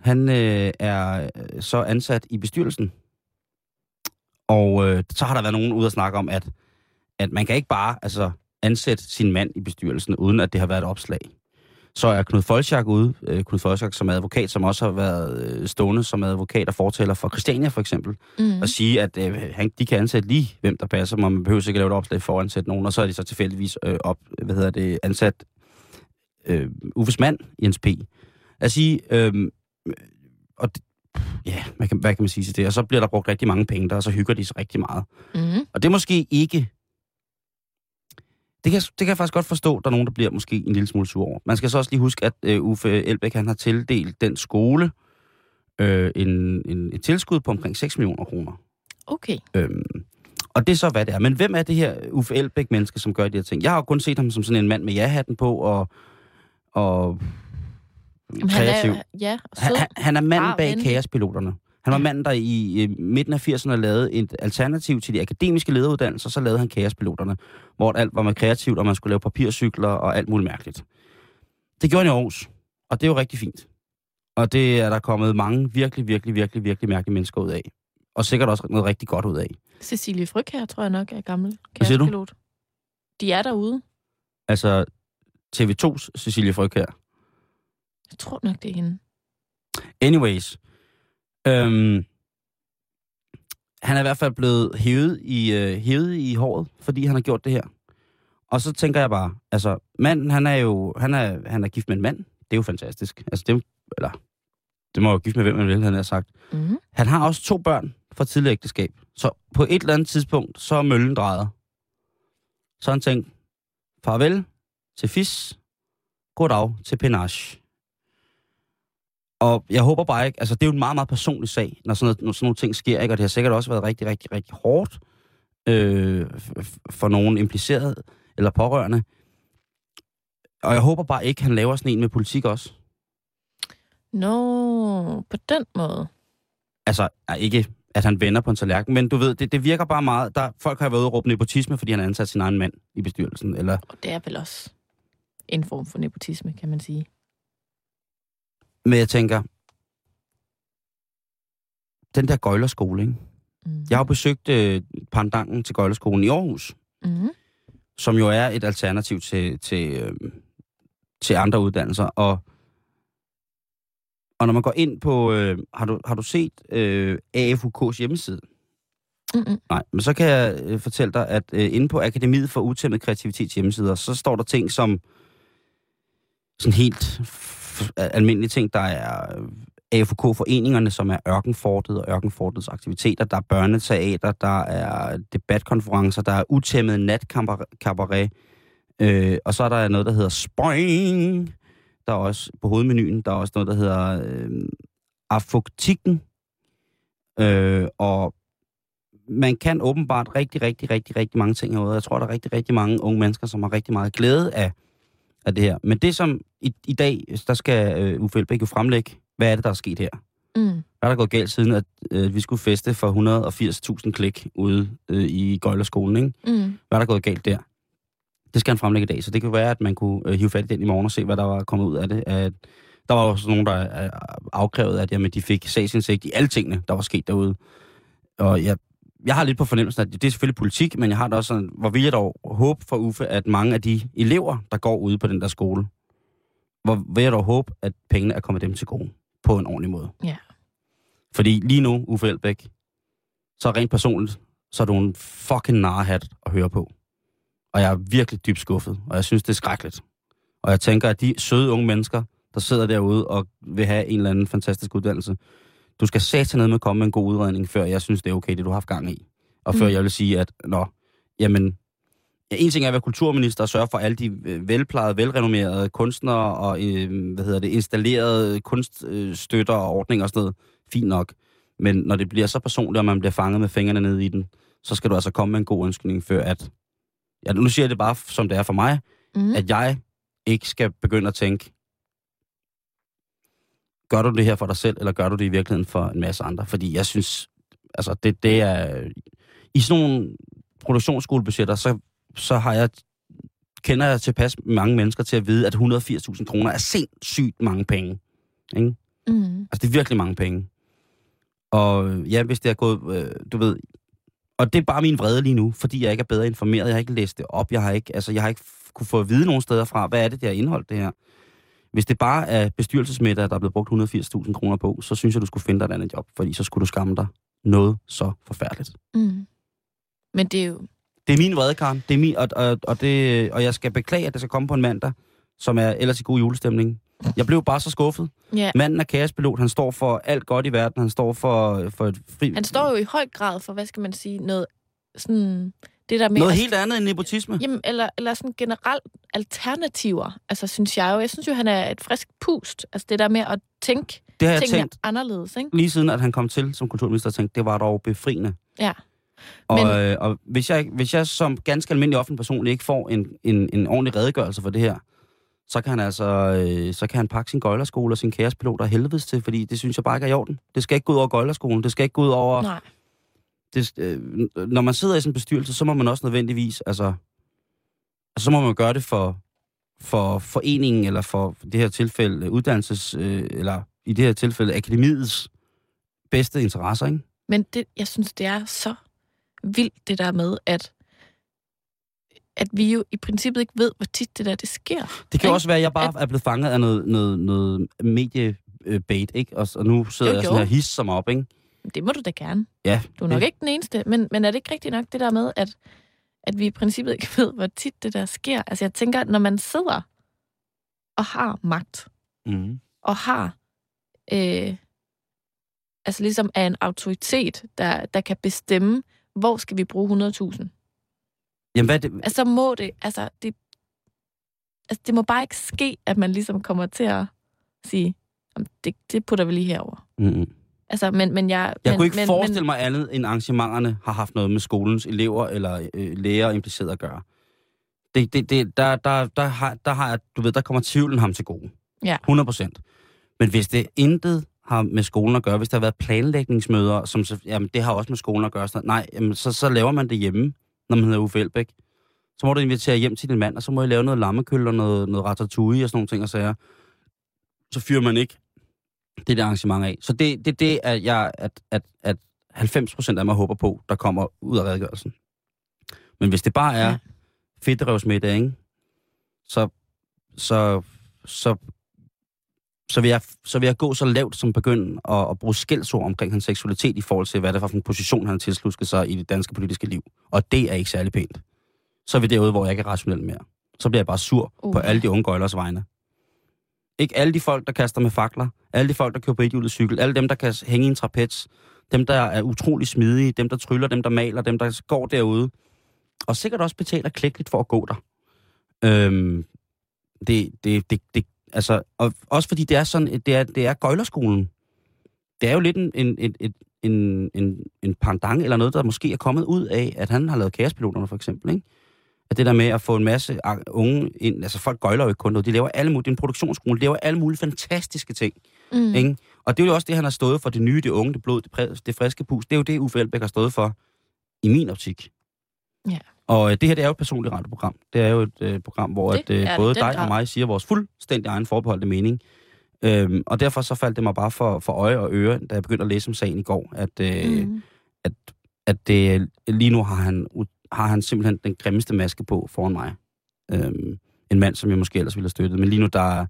han øh, er øh, så ansat i bestyrelsen. Og øh, så har der været nogen ude at snakke om, at, at man kan ikke bare altså, ansætte sin mand i bestyrelsen, uden at det har været et opslag. Så er Knud Folchak ude, øh, Knud Folchak som er advokat, som også har været øh, stående som advokat og fortaler for Christiania for eksempel, Mm. og sige, at øh, han, de kan ansætte lige, hvem der passer, men man behøver ikke lave et opslag for at ansætte nogen, og så er de så tilfældigvis øh, op, hvad hedder det, ansat øh, Uffes mand, Jens P. At sige, øh, og det, ja, hvad kan, hvad kan man sige til det? Og så bliver der brugt rigtig mange penge der, og så hygger de sig rigtig meget. Mm. Og det er måske ikke... Det kan, det kan jeg faktisk godt forstå, der er nogen, der bliver måske en lille smule sur over. Man skal så også lige huske, at øh, Uffe Elbæk han har tildelt den skole øh, en, en, et tilskud på omkring 6 millioner kroner. Okay. Øhm, og det er så, hvad det er. Men hvem er det her Uffe Elbæk-menneske, som gør de her ting? Jeg har jo kun set ham som sådan en mand med ja-hatten på og, og Jamen, han kreativ. er, ja, Han, sød. han, han er manden bag kaospiloterne. Han var manden, der i øh, midten af 80'erne lavede et alternativ til de akademiske lederuddannelser, så lavede han kaospiloterne, hvor alt var med kreativt, og man skulle lave papircykler og alt muligt mærkeligt. Det gjorde han i Aarhus, og det er jo rigtig fint. Og det er der kommet mange virkelig, virkelig, virkelig, virkelig mærkelige mennesker ud af. Og sikkert også noget rigtig godt ud af. Cecilie Fryg her, tror jeg nok, er gammel kærespilot. De er derude. Altså TV2's Cecilie Fryg her. Jeg tror nok, det er hende. Anyways. Øhm, han er i hvert fald blevet hævet i, øh, hævet i håret, fordi han har gjort det her. Og så tænker jeg bare, altså, manden, han er jo, han er, han er gift med en mand. Det er jo fantastisk. Altså, det er eller, det må jo gift med hvem man vil, han har sagt. Mm. Han har også to børn fra tidligere ægteskab. Så på et eller andet tidspunkt, så er møllen drejet. Så han tænkt, farvel til fis, goddag til penage. Og jeg håber bare ikke, altså det er jo en meget, meget personlig sag, når sådan, noget, når sådan nogle ting sker, ikke? og det har sikkert også været rigtig, rigtig, rigtig hårdt øh, for nogen impliceret eller pårørende. Og jeg håber bare ikke, han laver sådan en med politik også. Nå, på den måde. Altså, ikke at han vender på en tallerken, men du ved, det, det virker bare meget, der, folk har været ude og råbe nepotisme, fordi han har ansat sin egen mand i bestyrelsen, eller Og det er vel også en form for nepotisme, kan man sige. Men jeg tænker, den der gøjlerskole, ikke? Mm. Jeg har besøgt øh, pandangen til gøjlerskolen i Aarhus, Mm. som jo er et alternativ til, til, øh, til andre uddannelser. Og, og når man går ind på, øh, har, du, har du set øh, AFUK's hjemmeside? Mm-mm. Nej, men så kan jeg øh, fortælle dig, at øh, inde på Akademiet for Utæmmet Kreativitets hjemmesider, så står der ting som sådan helt almindelige ting. Der er øh, AFK-foreningerne, som er Ørkenfortet og Ørkenfortets aktiviteter. Der er børneteater, der er debatkonferencer, der er utæmmet natkabaret, Øh, og så er der noget, der hedder Spring. Der er også på hovedmenuen, der er også noget, der hedder øh, Afoktikken. Øh, og man kan åbenbart rigtig, rigtig, rigtig, rigtig mange ting herude. Jeg tror, der er rigtig, rigtig mange unge mennesker, som har rigtig meget glæde af, af det her. Men det som i, i dag, der skal øh, Uffe Elbæk jo fremlægge, hvad er det, der er sket her? Mm. Hvad er der gået galt siden, at øh, vi skulle feste for 180.000 klik ude øh, i Gøjlerskolen, ikke? Mm. Hvad er der gået galt der? Det skal han fremlægge i dag, så det kan være, at man kunne øh, hive fat i den i morgen og se, hvad der var kommet ud af det. At, der var også nogen, der er afkrævet, at jamen, de fik sagsindsigt i alle tingene, der var sket derude. Og jeg, jeg har lidt på fornemmelsen, at det er selvfølgelig politik, men jeg har da også sådan, hvor vil jeg dog håbe for Uffe, at mange af de elever, der går ude på den der skole, hvor vil jeg dog håbe, at pengene er kommet dem til gode på en ordentlig måde. Ja. Fordi lige nu, Uffe Elbæk, så rent personligt, så er du en fucking narhat at høre på. Og jeg er virkelig dybt skuffet, og jeg synes, det er skrækkeligt. Og jeg tænker, at de søde unge mennesker, der sidder derude og vil have en eller anden fantastisk uddannelse, du skal sætte ned med at komme med en god udredning, før jeg synes, det er okay, det du har haft gang i. Og før Mm. jeg vil sige, at nå, jamen, ja, en ting er at være kulturminister og sørge for alle de øh, velplejede, velrenommerede kunstnere og øh, hvad hedder det, installerede kunststøtter og ordninger og sådan noget. Fint nok. Men når det bliver så personligt, og man bliver fanget med fingrene ned i den, så skal du altså komme med en god undskyldning, før at... Ja, nu siger jeg det bare, som det er for mig, Mm. at jeg ikke skal begynde at tænke, gør du det her for dig selv, eller gør du det i virkeligheden for en masse andre? Fordi jeg synes, altså det, det er... I sådan nogle produktionsskolebudgetter, så, så har jeg kender jeg tilpas mange mennesker til at vide, at 180.000 kroner er sindssygt mange penge. Ikke? Mm. Altså, det er virkelig mange penge. Og ja, hvis det er gået, øh, du ved... Og det er bare min vrede lige nu, fordi jeg ikke er bedre informeret. Jeg har ikke læst det op. Jeg har ikke, altså, jeg har ikke kunne få at vide nogen steder fra, hvad er det, det har indholdt, det her. Hvis det bare er bestyrelsesmiddag, der er blevet brugt 180.000 kroner på, så synes jeg, du skulle finde dig et andet job, fordi så skulle du skamme dig noget så forfærdeligt. Mm. Men det er jo... Det er min vrede, Karen. Det er min, og, og, og, det, og jeg skal beklage, at det skal komme på en mandag, som er ellers i god julestemning. Jeg blev bare så skuffet. Ja. Manden er kaospilot. Han står for alt godt i verden. Han står for, for et fri... Han står jo i høj grad for, hvad skal man sige, noget sådan... Det der med Noget at- helt andet end nepotisme. Jamen, eller, eller sådan generelt alternativer, altså synes jeg jo. Jeg synes jo, han er et frisk pust. Altså det der med at tænke Det har jeg tænkt anderledes, ikke? lige siden, at han kom til som kulturminister, tænkte, det var dog befriende. Ja. Og, Men- øh, og hvis, jeg, hvis jeg som ganske almindelig offentlig person ikke får en, en, en ordentlig redegørelse for det her, så kan han altså øh, så kan han pakke sin gøjlerskole og sin kaospilot og helvedes til, fordi det synes jeg bare ikke er i orden. Det skal ikke gå ud over gøjlerskolen. Det skal ikke gå ud over... Nej. Det, øh, når man sidder i sådan en bestyrelse, så må man også nødvendigvis, altså, altså så må man gøre det for, for foreningen, eller for det her tilfælde øh, uddannelses, øh, eller i det her tilfælde akademiets bedste interesser, ikke? Men det, jeg synes, det er så vildt, det der med, at at vi jo i princippet ikke ved, hvor tit det der, det sker. Det kan Ikke? også være, at jeg bare er blevet fanget af noget, noget, noget mediebait, ikke? Og, og nu sidder Jo, jeg jo. sådan her his som op, ikke? Det må du da gerne. Ja. Du er nok det- ikke den eneste, men, men er det ikke rigtigt nok det der med, at, at vi i princippet ikke ved, hvor tit det der sker? Altså jeg tænker, når man sidder og har magt, Mm. og har øh, altså ligesom er en autoritet, der, der kan bestemme, hvor skal vi bruge 100.000? Jamen, hvad det? Altså så må det, altså det, altså det må bare ikke ske, at man ligesom kommer til at sige, "Jamen, det, det putter vi lige herover. Mm. Altså, men, men jeg... Jeg men, kunne ikke men, forestille mig andet, end arrangementerne har haft noget med skolens elever eller øh, lærere impliceret at gøre. Det, det, det, der, der, der, har, der har jeg, du ved, der kommer tvivlen ham til gode. Ja. 100 procent. Men hvis det intet har med skolen at gøre, hvis der har været planlægningsmøder, som så, jamen det har også med skolen at gøre, så, nej, jamen, så, så laver man det hjemme, når man hedder Uffe Elbæk. Så må du invitere hjem til din mand, og så må I lave noget lammekøl og noget, noget ratatouille og sådan nogle ting og sager. Så fyrer man ikke det der arrangement af. Så det er det, det, at, jeg, at, at, at 90 procent af mig håber på, der kommer ud af redegørelsen. Men hvis det bare er Ja. fedterøvsmiddag, ikke? Så, så, så, så, vil jeg, så vil jeg gå så lavt som begynde at, at bruge skældsord omkring hans seksualitet i forhold til, hvad det er for en position, han har tilslusket sig i det danske politiske liv. Og det er ikke særlig pænt. Så er vi derude, hvor jeg ikke er rationel mere. Så bliver jeg bare sur uh. på alle de unge gøjlers vegne. Ikke alle de folk, der kaster med fakler, alle de folk, der kører på ethjulet cykel, alle dem, der kan hænge i en trapez, dem, der er utrolig smidige, dem, der tryller, dem, der maler, dem, der går derude, og sikkert også betaler klækkeligt for at gå der. Øhm, det, det, det, det, altså, og også fordi det er sådan, det er, det er gøjlerskolen. Det er jo lidt en, en, en, en, en, en, pandang eller noget, der måske er kommet ud af, at han har lavet kaospiloterne for eksempel, ikke? At det der med at få en masse unge ind, altså folk gøjler jo ikke kun noget, de laver alle mulige, det er en produktionsskole, de laver alle mulige fantastiske ting, mm. ikke? Og det er jo også det, han har stået for, det nye, det unge, det blod, det, præ, det friske pus, det er jo det, Uffe Elbæk har stået for, i min optik. Ja. Og øh, det her, det er jo et personligt radioprogram. Det er jo et øh, program, hvor at, øh, både dig og mig siger vores fuldstændig egen forbeholdte mening. Øhm, og derfor så faldt det mig bare for, for øje og øre, da jeg begyndte at læse om sagen i går, at, øh, mm. at, at det, lige nu har han, har han simpelthen den grimmeste maske på foran mig. Øhm, en mand, som jeg måske ellers ville have støttet. Men lige nu, der,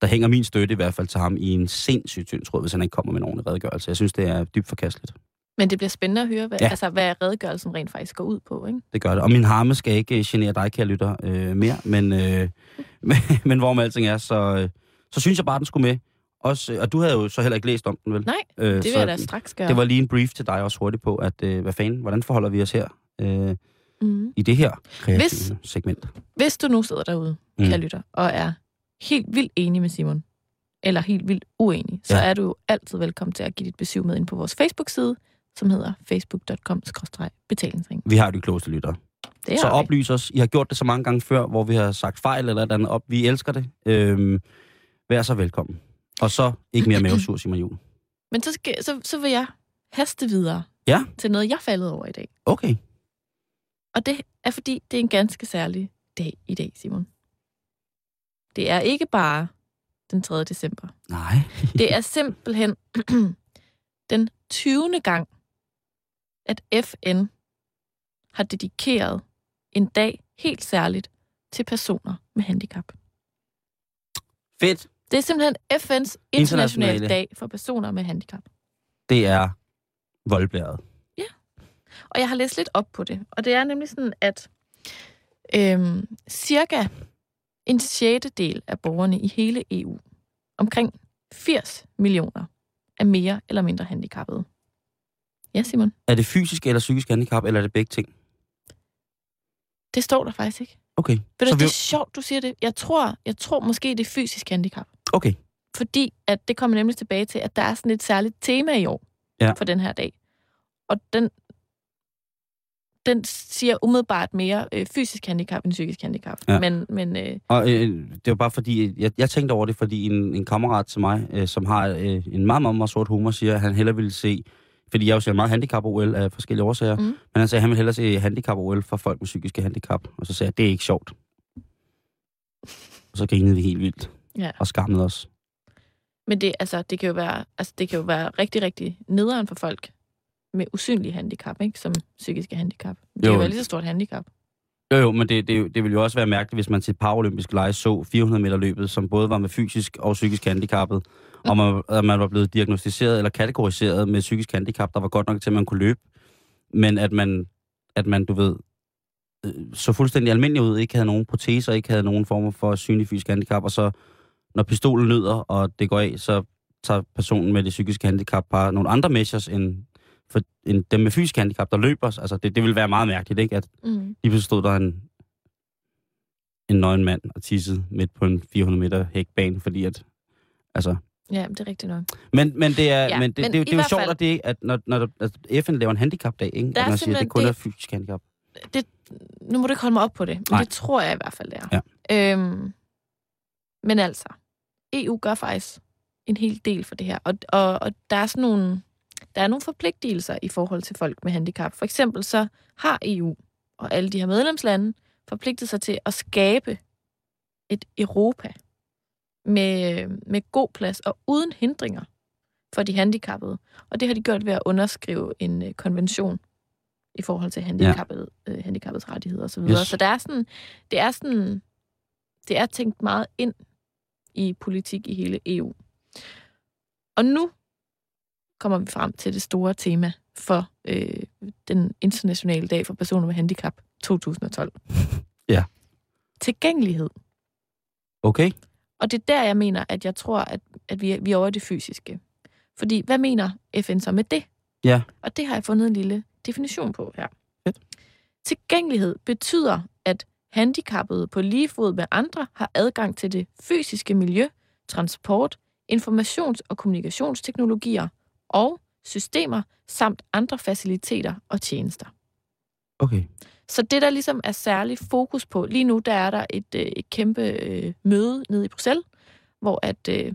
der hænger min støtte i hvert fald til ham i en sindssygt tynd tråd, hvis han ikke kommer med nogen redegørelse. Jeg synes, det er dybt forkasteligt. Men det bliver spændende at høre, hvad, ja. altså, hvad redegørelsen rent faktisk går ud på, ikke? Det gør det. Og min harme skal ikke genere dig, kære lytter, øh, mere. Men, øh, men, men hvor med alting er, så, øh, så synes jeg bare, den skulle med. Også, og du havde jo så heller ikke læst om den, vel? Nej, øh, det vil jeg da straks gøre. Det var lige en brief til dig også hurtigt på, at øh, hvad fanden, hvordan forholder vi os her øh, mm. i det her hvis, segment? Hvis du nu sidder derude, mm. kære lytter, og er helt vildt enig med Simon, eller helt vildt uenig, så ja. er du altid velkommen til at give dit besøg med ind på vores Facebook-side, som hedder facebook.com-betalingsring. Vi har de klogeste lyttere. Det så oplys os. I har gjort det så mange gange før, hvor vi har sagt fejl eller et andet op. Vi elsker det. Øhm, vær så velkommen. Og så ikke mere mavesur, Simon Jul. Men så, skal, så, så vil jeg haste videre ja? til noget, jeg faldet over i dag. Okay. Og det er fordi, det er en ganske særlig dag i dag, Simon. Det er ikke bare den 3. december. Nej. det er simpelthen den 20. gang, at FN har dedikeret en dag helt særligt til personer med handicap. Fedt. Det er simpelthen FN's internationale, internationale dag for personer med handicap. Det er voldblæret. Og jeg har læst lidt op på det. Og det er nemlig sådan, at øhm, cirka en sjette del af borgerne i hele EU, omkring 80 millioner, er mere eller mindre handicappede. Ja, Simon? Er det fysisk eller psykisk handicap, eller er det begge ting? Det står der faktisk ikke. Okay. Ved du, det vi... er sjovt, du siger det. Jeg tror, jeg tror måske, det er fysisk handicap. Okay. Fordi at det kommer nemlig tilbage til, at der er sådan et særligt tema i år ja. for den her dag. Og den, den siger umiddelbart mere øh, fysisk handicap end psykisk handicap. Ja. Men, men, øh... Og øh, det var bare fordi, jeg, jeg tænkte over det, fordi en, en kammerat til mig, øh, som har øh, en meget, meget, meget sort humor, siger, at han hellere ville se fordi jeg jo ser meget handicap-OL af forskellige årsager. Mm. Men han sagde, at han vil hellere se handicap-OL for folk med psykiske handicap. Og så sagde jeg, det er ikke sjovt. Og så grinede vi helt vildt. Ja. Og skammede os. Men det, altså, det, kan jo være, altså, det kan jo være rigtig, rigtig nederen for folk med usynlige handicap, ikke? Som psykiske handicap. Det jo. er jo lige så stort handicap. Jo, jo, men det, det, det ville jo også være mærkeligt, hvis man til paralympisk lege så 400 meter løbet, som både var med fysisk og psykisk handicappet, og man, at man var blevet diagnostiseret eller kategoriseret med psykisk handicap, der var godt nok til, at man kunne løbe, men at man, at man du ved, øh, så fuldstændig almindelig ud, ikke havde nogen proteser, ikke havde nogen form for synlig fysisk handicap, og så når pistolen lyder, og det går af, så tager personen med det psykiske handicap bare nogle andre measures end, for, end dem med fysisk handicap, der løber. Altså, det, det vil være meget mærkeligt, ikke? At mm. lige pludselig stod der en, en nøgen mand og tissede midt på en 400 meter hækbane, fordi at, altså, Ja, det er rigtigt nok. Men, men det er, ja, men det, men det, det, det er jo sjovt, fald, at, det, at når, når at FN laver en handicapdag, ikke? at man siger, at det kun det, er fysisk handicap. Det, nu må du ikke holde mig op på det, men Nej. det tror jeg i hvert fald, det er. Ja. Øhm, men altså, EU gør faktisk en hel del for det her, og, og, og der er sådan nogle, der er nogle forpligtelser i forhold til folk med handicap. For eksempel så har EU og alle de her medlemslande forpligtet sig til at skabe et Europa, med, med god plads og uden hindringer for de handicappede. Og det har de gjort ved at underskrive en uh, konvention i forhold til handicappede, ja. uh, handicappede rettigheder osv. Yes. Så der er sådan, det er sådan, det er tænkt meget ind i politik i hele EU. Og nu kommer vi frem til det store tema for øh, den internationale dag for personer med handicap 2012. Ja. Tilgængelighed. Okay. Og det er der, jeg mener, at jeg tror, at, at vi, er, vi er over det fysiske. Fordi, hvad mener FN så med det? Ja. Og det har jeg fundet en lille definition på her. Fedt. Tilgængelighed betyder, at handicappede på lige fod med andre har adgang til det fysiske miljø, transport, informations- og kommunikationsteknologier og systemer samt andre faciliteter og tjenester. Okay. Så det, der ligesom er særlig fokus på, lige nu, der er der et, øh, et kæmpe øh, møde nede i Bruxelles, hvor at øh,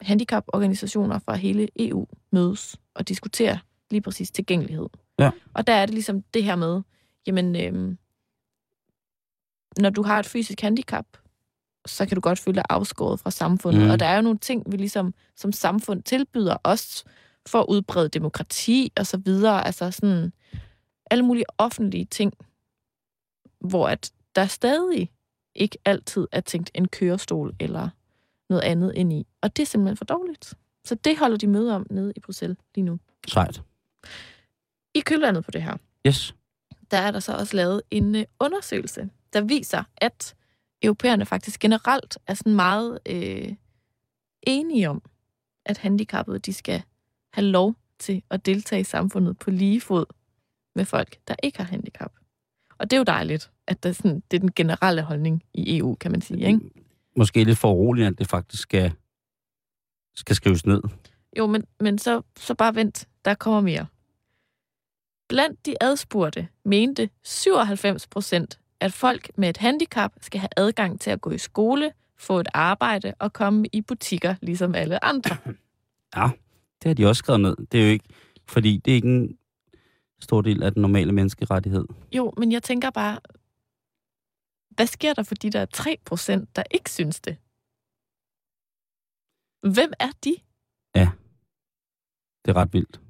handicaporganisationer fra hele EU mødes og diskuterer lige præcis tilgængelighed. Ja. Og der er det ligesom det her med, jamen, øh, når du har et fysisk handicap, så kan du godt føle dig afskåret fra samfundet. Mm. Mm. Og der er jo nogle ting, vi ligesom som samfund tilbyder os for at udbrede demokrati og så videre. Altså sådan alle mulige offentlige ting, hvor at der stadig ikke altid er tænkt en kørestol eller noget andet ind i. Og det er simpelthen for dårligt. Så det holder de møde om nede i Bruxelles lige nu. Sejt. I kølvandet på det her, Yes. der er der så også lavet en øh, undersøgelse, der viser, at europæerne faktisk generelt er sådan meget øh, enige om, at handicappede de skal have lov til at deltage i samfundet på lige fod med folk, der ikke har handicap. Og det er jo dejligt, at der sådan, det er den generelle holdning i EU, kan man sige. Ikke? Måske lidt for uroligt, at det faktisk skal, skal skrives ned. Jo, men, men så, så bare vent, der kommer mere. Blandt de adspurgte mente 97 procent, at folk med et handicap skal have adgang til at gå i skole, få et arbejde og komme i butikker ligesom alle andre. Ja, det har de også skrevet ned. Det er jo ikke, fordi det er ikke en stor del af den normale menneskerettighed. Jo, men jeg tænker bare, hvad sker der for de der 3 procent, der ikke synes det? Hvem er de? Det er ret vildt.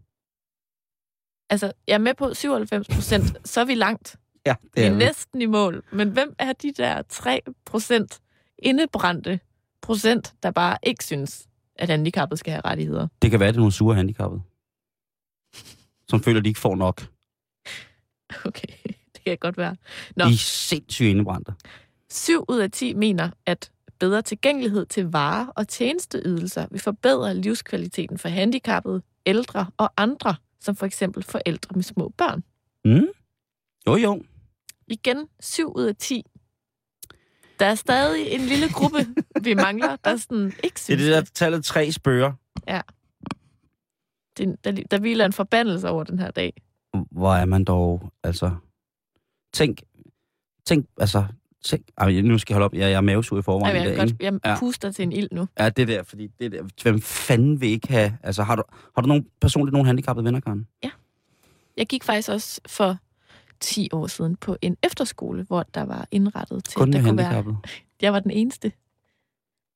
Altså, jeg er med på 97 procent, så er vi langt. Ja, det er er vi. næsten i mål. Men hvem er de der 3 procent indebrændte procent, der bare ikke synes, at handicappet skal have rettigheder? Det kan være, at det er nogle sure handicappede. Som føler, at de ikke får nok. Okay, det kan godt være. Nå. De er sindssygt indebrændte. 7 ud af 10 mener, at bedre tilgængelighed til varer og tjenesteydelser vil forbedre livskvaliteten for handicappede, ældre og andre, som for eksempel forældre med små børn. Mm? Jo, jo. Igen, 7 ud af 10. Der er stadig en lille gruppe, vi mangler, der sådan ikke Det er synes det der tallet tre spørger. det. Der, der hviler en forbandelse over den her dag. Hvor er man dog, altså... Tænk, tænk, altså... Tænk, ej, nu skal jeg holde op. Jeg, jeg er mavesur i forvejen Ej, i jeg, dag, godt, jeg Ja. puster til en ild nu. Ja, det der, fordi det der, hvem fanden vil ikke have... Altså, har du, har du nogen, personligt nogen handicappede venner, Karen? Jeg gik faktisk også for 10 år siden på en efterskole, hvor der var indrettet til, Kun der med kunne være... handicappede. Jeg var den eneste,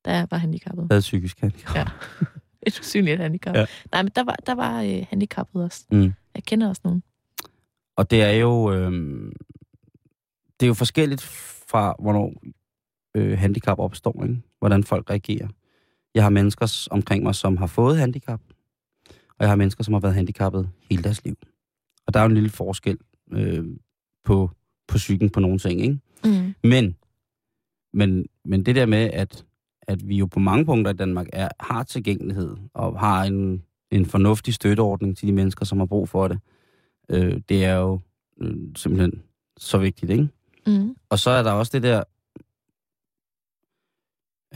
der var handicappet. Havde psykisk handicap. Ja. Et usynligt handicap. Ja. Nej, men der var, der var øh, handicappet også. Mm. Jeg kender også nogen. Og det er jo... Øhm, det er jo forskelligt fra, hvornår øh, handicap opstår, ikke? hvordan folk reagerer. Jeg har mennesker omkring mig, som har fået handicap, og jeg har mennesker, som har været handicappet hele deres liv. Og der er jo en lille forskel øh, på, på psyken på nogle ting, ikke? Mm. Men, men, men det der med, at, at vi jo på mange punkter i Danmark er, har tilgængelighed og har en, en fornuftig støtteordning til de mennesker, som har brug for det, øh, det er jo øh, simpelthen så vigtigt, ikke? Mm. Og så er der også det der...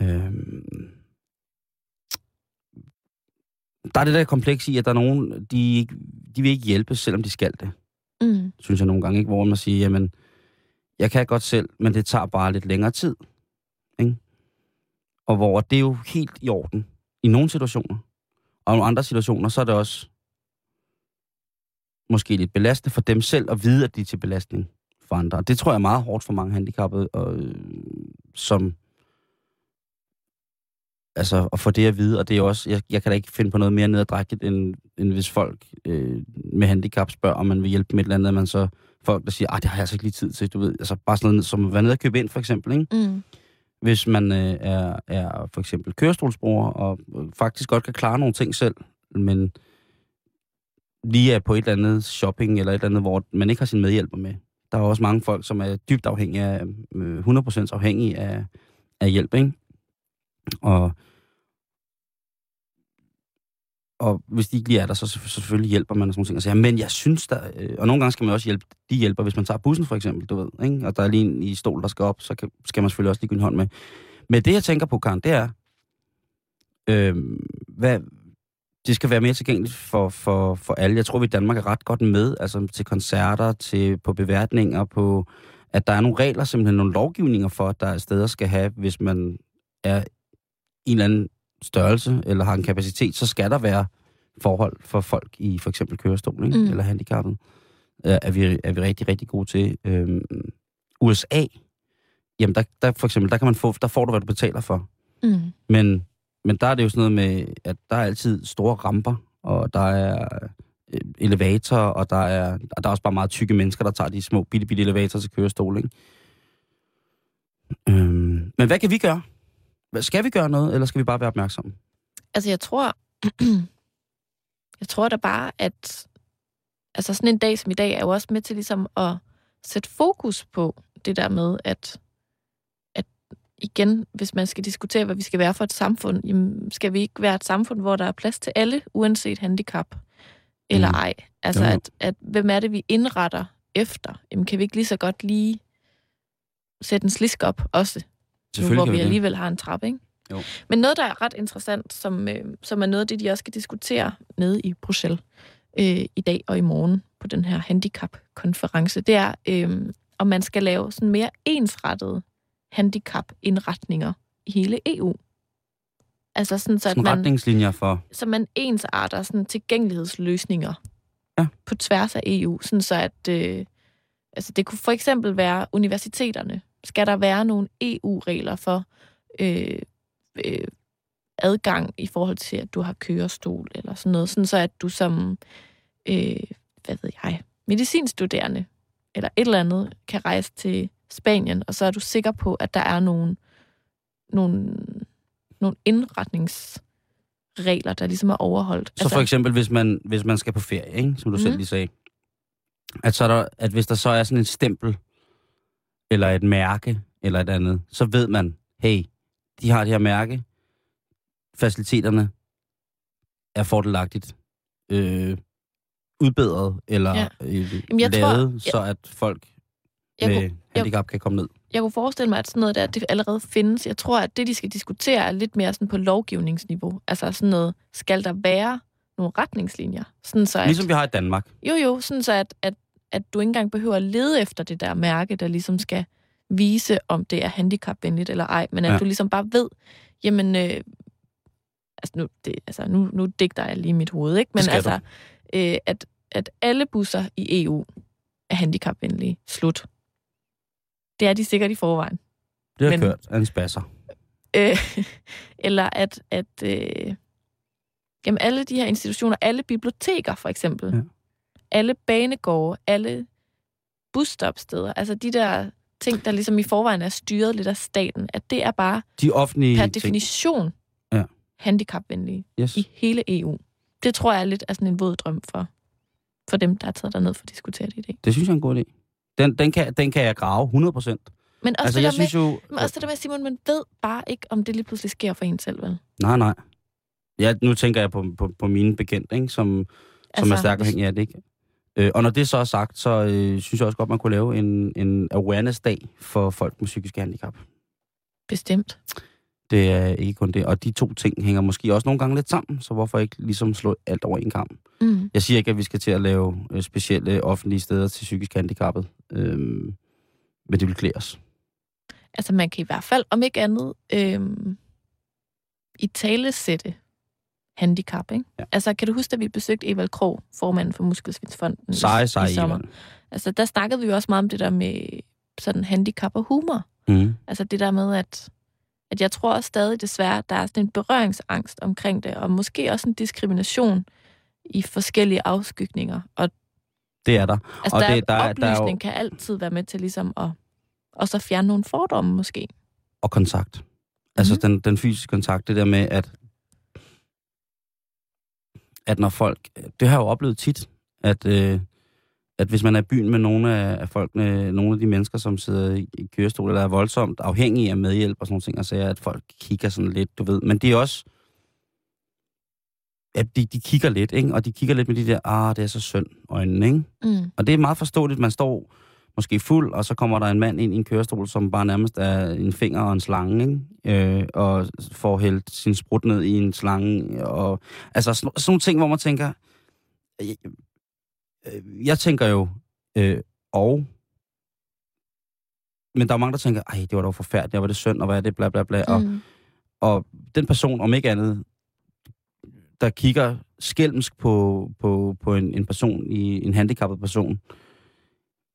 Øh, der er det der kompleks i, at der er nogen, de, de vil ikke hjælpe, selvom de skal det, Mm. synes jeg nogle gange, ikke? Hvor man siger, jamen, jeg kan godt selv, men det tager bare lidt længere tid. Ikke? Og hvor det er jo helt i orden i nogle situationer. Og i andre situationer, så er det også måske lidt belastende for dem selv at vide, at de er til belastning for andre. Og det tror jeg er meget hårdt for mange handicappede, og, øh, som altså at få det at vide, og det er også, jeg, jeg kan da ikke finde på noget mere nederdrækket, end, end hvis folk øh, med handicap spørger, om man vil hjælpe med et eller andet, at man så folk, der siger, at det har jeg altså ikke lige tid til, du ved, altså bare sådan noget, som at være nede og købe ind, for eksempel, ikke? Mm. Hvis man øh, er, er for eksempel kørestolsbruger, og øh, faktisk godt kan klare nogle ting selv, men lige er på et eller andet shopping, eller et eller andet, hvor man ikke har sin medhjælper med. Der er også mange folk, som er dybt afhængige af, øh, 100% afhængige af, af hjælp, ikke? Og og hvis de ikke lige er der, så, så selvfølgelig hjælper man og sådan nogle ting. Og ja, men jeg synes der, øh, og nogle gange skal man også hjælpe, de hjælper, hvis man tager bussen for eksempel, du ved, ikke? og der er lige en i stol, der skal op, så kan, skal man selvfølgelig også lige give en hånd med. Men det, jeg tænker på, Karen, det er, øh, hvad, det skal være mere tilgængeligt for, for, for alle. Jeg tror, vi i Danmark er ret godt med, altså til koncerter, til på beværtninger, på at der er nogle regler, simpelthen nogle lovgivninger for, at der er steder skal have, hvis man er en eller anden størrelse eller har en kapacitet, så skal der være forhold for folk i for eksempel kørestol ikke? Mm. eller handicappet. Er vi, er vi rigtig, rigtig gode til. Øhm, USA, jamen der, der for eksempel, der kan man få, der får du, hvad du betaler for. Mm. Men, men der er det jo sådan noget med, at der er altid store ramper, og der er øh, elevatorer, og der er, og der er også bare meget tykke mennesker, der tager de små bitte, bitte elevatorer til kørestol, ikke? Øhm, men hvad kan vi gøre? Skal vi gøre noget, eller skal vi bare være opmærksomme? Altså, jeg tror, jeg tror da bare, at altså sådan en dag som i dag er jo også med til ligesom at sætte fokus på det der med, at, at igen, hvis man skal diskutere, hvad vi skal være for et samfund, jamen, skal vi ikke være et samfund, hvor der er plads til alle, uanset handicap eller mm. ej? Altså, at, at hvem er det, vi indretter efter? Jamen, kan vi ikke lige så godt lige sætte en slisk op også? Nu hvor vi alligevel har en trappe, ikke? Jo. Men noget, der er ret interessant, som, øh, som er noget af det, de også skal diskutere nede i Bruxelles øh, i dag og i morgen på den her handicap-konference, det er, øh, om man skal lave sådan mere ensrettede handicap-indretninger i hele EU. Altså sådan, så at man, retningslinjer for... Så man ensarter sådan tilgængelighedsløsninger ja. på tværs af EU, sådan så at... Øh, altså det kunne for eksempel være universiteterne, skal der være nogle EU-regler for øh, øh, adgang i forhold til, at du har kørestol eller sådan noget, sådan så at du som, øh, hvad ved jeg, medicinstuderende eller et eller andet kan rejse til Spanien, og så er du sikker på, at der er nogle, nogle, nogle indretningsregler, der ligesom er overholdt. Så altså, for eksempel, hvis man, hvis man skal på ferie, ikke? som du mm-hmm. selv mhm. lige sagde, at, så der, at hvis der så er sådan en stempel, eller et mærke, eller et andet, så ved man, hey, de har det her mærke, faciliteterne er fordelagtigt øh, udbedret, eller ja. øh, Jamen, jeg lavet, tror, jeg, så at folk jeg med kunne, handicap jeg, kan komme ned. Jeg kunne forestille mig, at sådan noget der, det allerede findes. Jeg tror, at det, de skal diskutere, er lidt mere sådan på lovgivningsniveau. Altså sådan noget, skal der være nogle retningslinjer? Sådan så at, ligesom vi har i Danmark. Jo, jo, sådan så at, at at du ikke engang behøver at lede efter det der mærke, der ligesom skal vise, om det er handicapvenligt eller ej, men at ja. du ligesom bare ved, jamen, øh, altså, nu, det, altså nu, nu digter jeg lige mit hoved, ikke? Men altså, øh, at, at alle busser i EU er handicapvenlige. Slut. Det er de sikkert i forvejen. Det har men, kørt af en spasser. Øh, eller at, at øh, jamen alle de her institutioner, alle biblioteker for eksempel, ja alle banegårde, alle busstopsteder, altså de der ting, der ligesom i forvejen er styret lidt af staten, at det er bare de offentlige per definition ja. handicapvenlige yes. i hele EU. Det tror jeg er lidt af sådan en våd drøm for, for dem, der er taget derned for at diskutere det i dag. Det synes jeg er en god idé. Den, den, kan, den kan jeg grave 100 procent. Men også, altså, det, jeg synes med, jo, men også det der med, Simon, man ved bare ikke, om det lige pludselig sker for en selv, vel? Nej, nej. Ja, nu tænker jeg på, på, på mine bekendte, ikke, som, altså, som er stærkt afhængige af det. Ikke? Øh, og når det så er sagt, så øh, synes jeg også godt, man kunne lave en, en awareness-dag for folk med psykiske handicap. Bestemt. Det er ikke kun det. Og de to ting hænger måske også nogle gange lidt sammen, så hvorfor ikke ligesom slå alt over en kamp? Mm. Jeg siger ikke, at vi skal til at lave øh, specielle offentlige steder til psykisk handicappet, øh, men det vil klæde os. Altså man kan i hvert fald, om ikke andet, øh, i tale sætte handicap, ikke? Ja. Altså, kan du huske, at vi besøgte Evald Krog, formanden for Muskelsvindsfonden sej, sej, i sommer? Evald. Altså, der snakkede vi jo også meget om det der med sådan handicap og humor. Mm. Altså det der med, at, at jeg tror også stadig desværre, at der er sådan en berøringsangst omkring det, og måske også en diskrimination i forskellige afskygninger. Og det er der. Altså, og der, det, der, oplysning der er jo... kan altid være med til ligesom at og så fjerne nogle fordomme måske. Og kontakt. Altså mm-hmm. den, den fysiske kontakt, det der med, at at når folk, det har jeg jo oplevet tit, at, øh, at hvis man er i byen med nogle af, af folkene, nogle af de mennesker, som sidder i, i kørestol, eller er voldsomt afhængige af medhjælp og sådan nogle ting, og siger, at folk kigger sådan lidt, du ved. Men det er også, ja, de, de kigger lidt, ikke? Og de kigger lidt med de der, ah, det er så synd øjnene, ikke? Mm. Og det er meget forståeligt, man står måske fuld, og så kommer der en mand ind i en kørestol, som bare nærmest er en finger og en slange, ikke? Øh, og får hældt sin sprut ned i en slange. Og, altså sådan, sådan nogle ting, hvor man tænker... Øh, øh, jeg tænker jo, øh, og... Men der er mange, der tænker, ej, det var dog forfærdeligt, og var det synd, og hvad er det, bla bla bla. Og, Mm. og den person, om ikke andet, der kigger skælmsk på, på, på en, en person, i en handicappet person,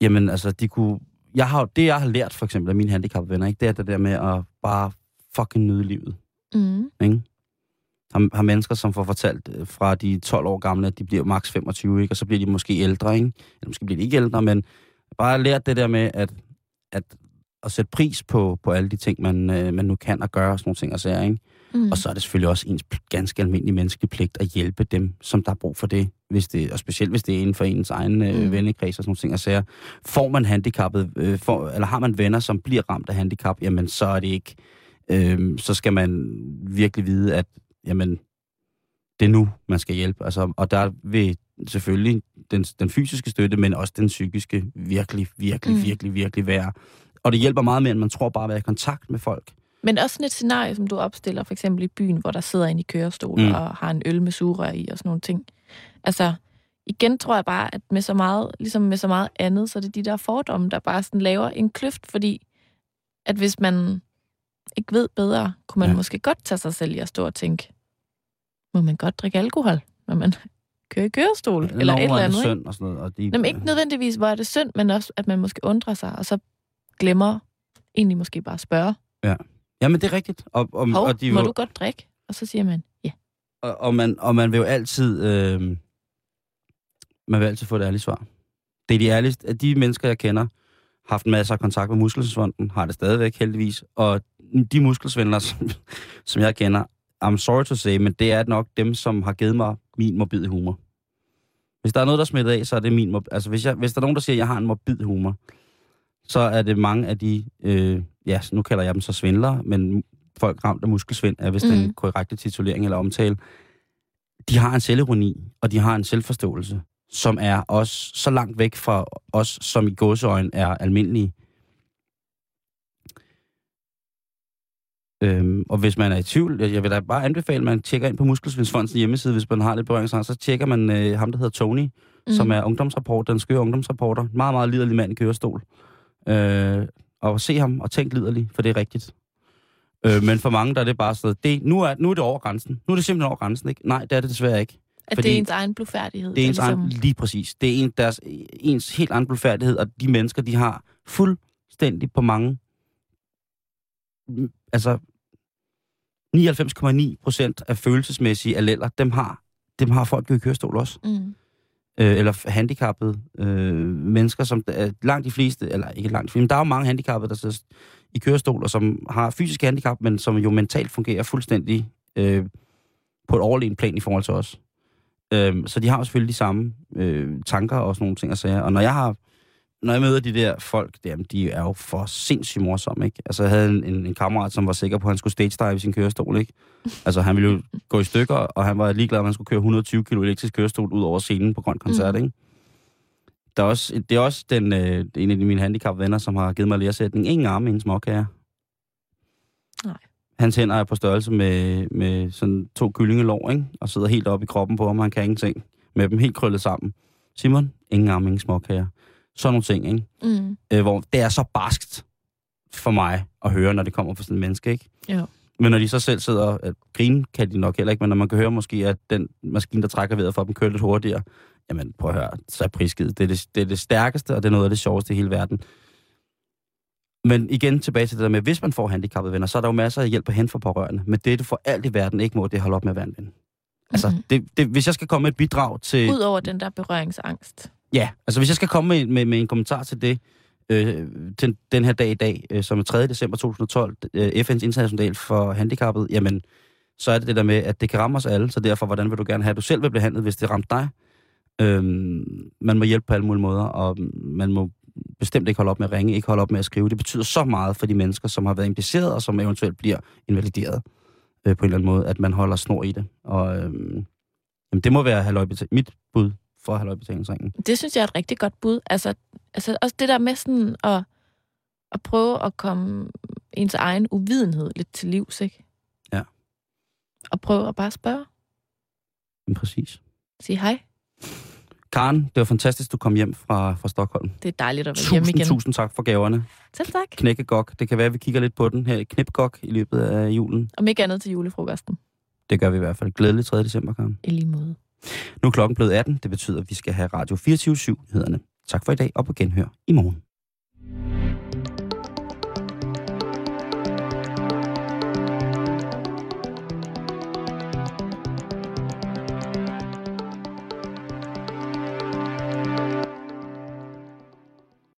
jamen altså, de kunne... Jeg har, det, jeg har lært for eksempel af mine handicappede venner, ikke, det er det der med at bare fucking nyde livet. Mm. Ikke? Har, har mennesker, som får fortalt øh, fra de 12 år gamle, at de bliver maks 25, ikke? og så bliver de måske ældre, ikke? eller måske bliver de ikke ældre, men bare lært det der med at, at, at sætte pris på, på alle de ting, man, øh, man nu kan og gøre, og sådan nogle ting og sager, ikke? Mm. Og så er det selvfølgelig også ens ganske almindelig menneskelig pligt at hjælpe dem, som der har brug for det. Hvis det og specielt hvis det er inden for ens egen øh, Mm. vennekreds og sådan nogle ting. Og sager. Får man handicappet, øh, for, eller har man venner, som bliver ramt af handicap, jamen så er det ikke... Øh, så skal man virkelig vide, at jamen, det er nu, man skal hjælpe. Altså, og der vil selvfølgelig den, den fysiske støtte, men også den psykiske virkelig, virkelig, mm. virkelig, virkelig være. Og det hjælper meget mere, end man tror bare at være i kontakt med folk. Men også sådan et scenarie, som du opstiller, for eksempel i byen, hvor der sidder en i kørestol Mm. og har en øl med sugerør i og sådan nogle ting. Altså, igen tror jeg bare, at med så meget, ligesom med så meget andet, så er det de der fordomme, der bare sådan laver en kløft, fordi at hvis man ikke ved bedre, kunne man Ja. ja. måske godt tage sig selv i at stå og tænke, må man godt drikke alkohol, når man kører i kørestol, eller Når et eller er det andet, ikke? synd og sådan noget. Og de, Jamen, ikke nødvendigvis, hvor er det synd, men også, at man måske undrer sig, og så glemmer egentlig måske bare at spørge, Jamen, det er rigtigt. Og, og, Hov, og, de må vil- du godt drikke? Og så siger man, ja. og, og, man, og man vil jo altid... Øh, man vil altid få et ærligt svar. Det er de ærligste... At de mennesker, jeg kender, har haft masser af kontakt med Muskelsfonden, har det stadigvæk heldigvis. Og de muskelsvindlere, som, som jeg kender, I'm sorry to say, men det er nok dem, som har givet mig min morbide humor. Hvis der er noget, der er smittet af, så er det min... Altså, hvis, jeg, hvis der er nogen, der siger, at jeg har en morbid humor, så er det mange af de... Øh, ja, nu kalder jeg dem så svindlere, men folk ramt af muskelsvind, er vist mm. den Mhm. korrekte titulering eller omtale. De har en selvironi, og de har en selvforståelse, som er også så langt væk fra os, som i gåseøjne er almindelige. Øhm, og hvis man er i tvivl, jeg jeg vil da bare anbefale, at man tjekker ind på Muskelsvindsfondens hjemmeside, hvis man har lidt berøringsangst, så tjekker man øh, ham, der hedder Tony, mm. som er ungdomsrapport, den skøre ungdomsrapporter. Meget, meget liderlig mand i kørestol. Øh, og se ham og tænk liderlig, for det er rigtigt. Øh, men for mange, der er det bare sådan, det, nu, er, nu er det over grænsen. Nu er det simpelthen over grænsen, ikke? Nej, det er det desværre ikke. At Fordi det er ens egen blufærdighed. Det er ens der egen, lige præcis. Det er en, deres, ens helt egen blodfærdighed, og de mennesker, de har fuldstændig på mange, altså 99,9 procent af følelsesmæssige alleller, dem har, dem har folk jo i kørestol også. Mm. Øh, eller handicappede øh, mennesker, som er øh, langt de fleste, eller ikke langt de fleste, men der er jo mange handicappede, der sidder i kørestol, og som har fysisk handicap, men som jo mentalt fungerer fuldstændig øh, på et overlegen plan i forhold til os. Øh, så de har jo selvfølgelig de samme øh, tanker og sådan nogle ting at sige. Og når jeg har, når jeg møder de der folk, jamen, de er jo for sindssygt morsomme, ikke? Altså, jeg havde en, en, en kammerat, som var sikker på, at han skulle stage dive i sin kørestol, ikke? Altså, han ville jo gå i stykker, og han var ligeglad, at man skulle køre 120 kilo elektrisk kørestol ud over scenen på Grøn Koncert, Mm. ikke? Der er også, det er også den, øh, en af mine handicap-venner, som har givet mig læresætning. Ingen arme, ingen småkager. Nej. Hans hænder er på størrelse med, med sådan to kyllingelår, ikke? Og sidder helt oppe i kroppen på ham, han kan ingenting. Med dem helt krøllet sammen. Simon, ingen arme, ingen småkager. Sådan nogle ting, ikke? Mm. Øh, hvor det er så barskt for mig at høre, når det kommer fra sådan en menneske, ikke? Jo. Men når de så selv sidder og grine, kan de nok heller ikke, men når man kan høre måske, at den maskine, der trækker vejret for dem, kører lidt hurtigere, jamen prøv at høre, så er prisgivet. Det er det, det er det stærkeste, og det er noget af det sjoveste i hele verden. Men igen tilbage til det der med, hvis man får handicappede venner, så er der jo masser af hjælp at hente for pårørende. Men det, du for alt i verden ikke må, det er holde op med at være en ven. Altså, Mhm. det, det, hvis jeg skal komme med et bidrag til... Udover den der berøringsangst. Ja, altså hvis jeg skal komme med, med, med en kommentar til det, øh, til den her dag i dag, øh, som er 3. december 2012, øh, FN's internationale for handicappet, jamen, så er det det der med, at det kan ramme os alle, så derfor, hvordan vil du gerne have, at du selv vil blive behandlet, hvis det ramte dig? Øhm, man må hjælpe på alle mulige måder, og man må bestemt ikke holde op med at ringe, ikke holde op med at skrive. Det betyder så meget for de mennesker, som har været impliceret, og som eventuelt bliver invalideret øh, på en eller anden måde, at man holder snor i det. Og øhm, Jamen, det må være halvøjbetalt. mit bud for halvøjbetalingsringen. Det synes jeg er et rigtig godt bud. Altså, altså også det der med sådan at, at prøve at komme ens egen uvidenhed lidt til livs, ikke? Ja. Og prøve at bare spørge. Men præcis. Sige hej. Karen, det var fantastisk, du kom hjem fra, fra Stockholm. Det er dejligt at være hjemme Tusind, igen. tusind tak for gaverne. Selv tak. Knækkegok. Det kan være, at vi kigger lidt på den her i Knipgok i løbet af julen. Om ikke andet til julefrokosten. Det gør vi i hvert fald. Glædelig 3. december, Karen. I lige måde. Nu er klokken blevet 18. Det betyder, at vi skal have Radio 24 7 nyhederne. Tak for i dag, og på genhør i morgen.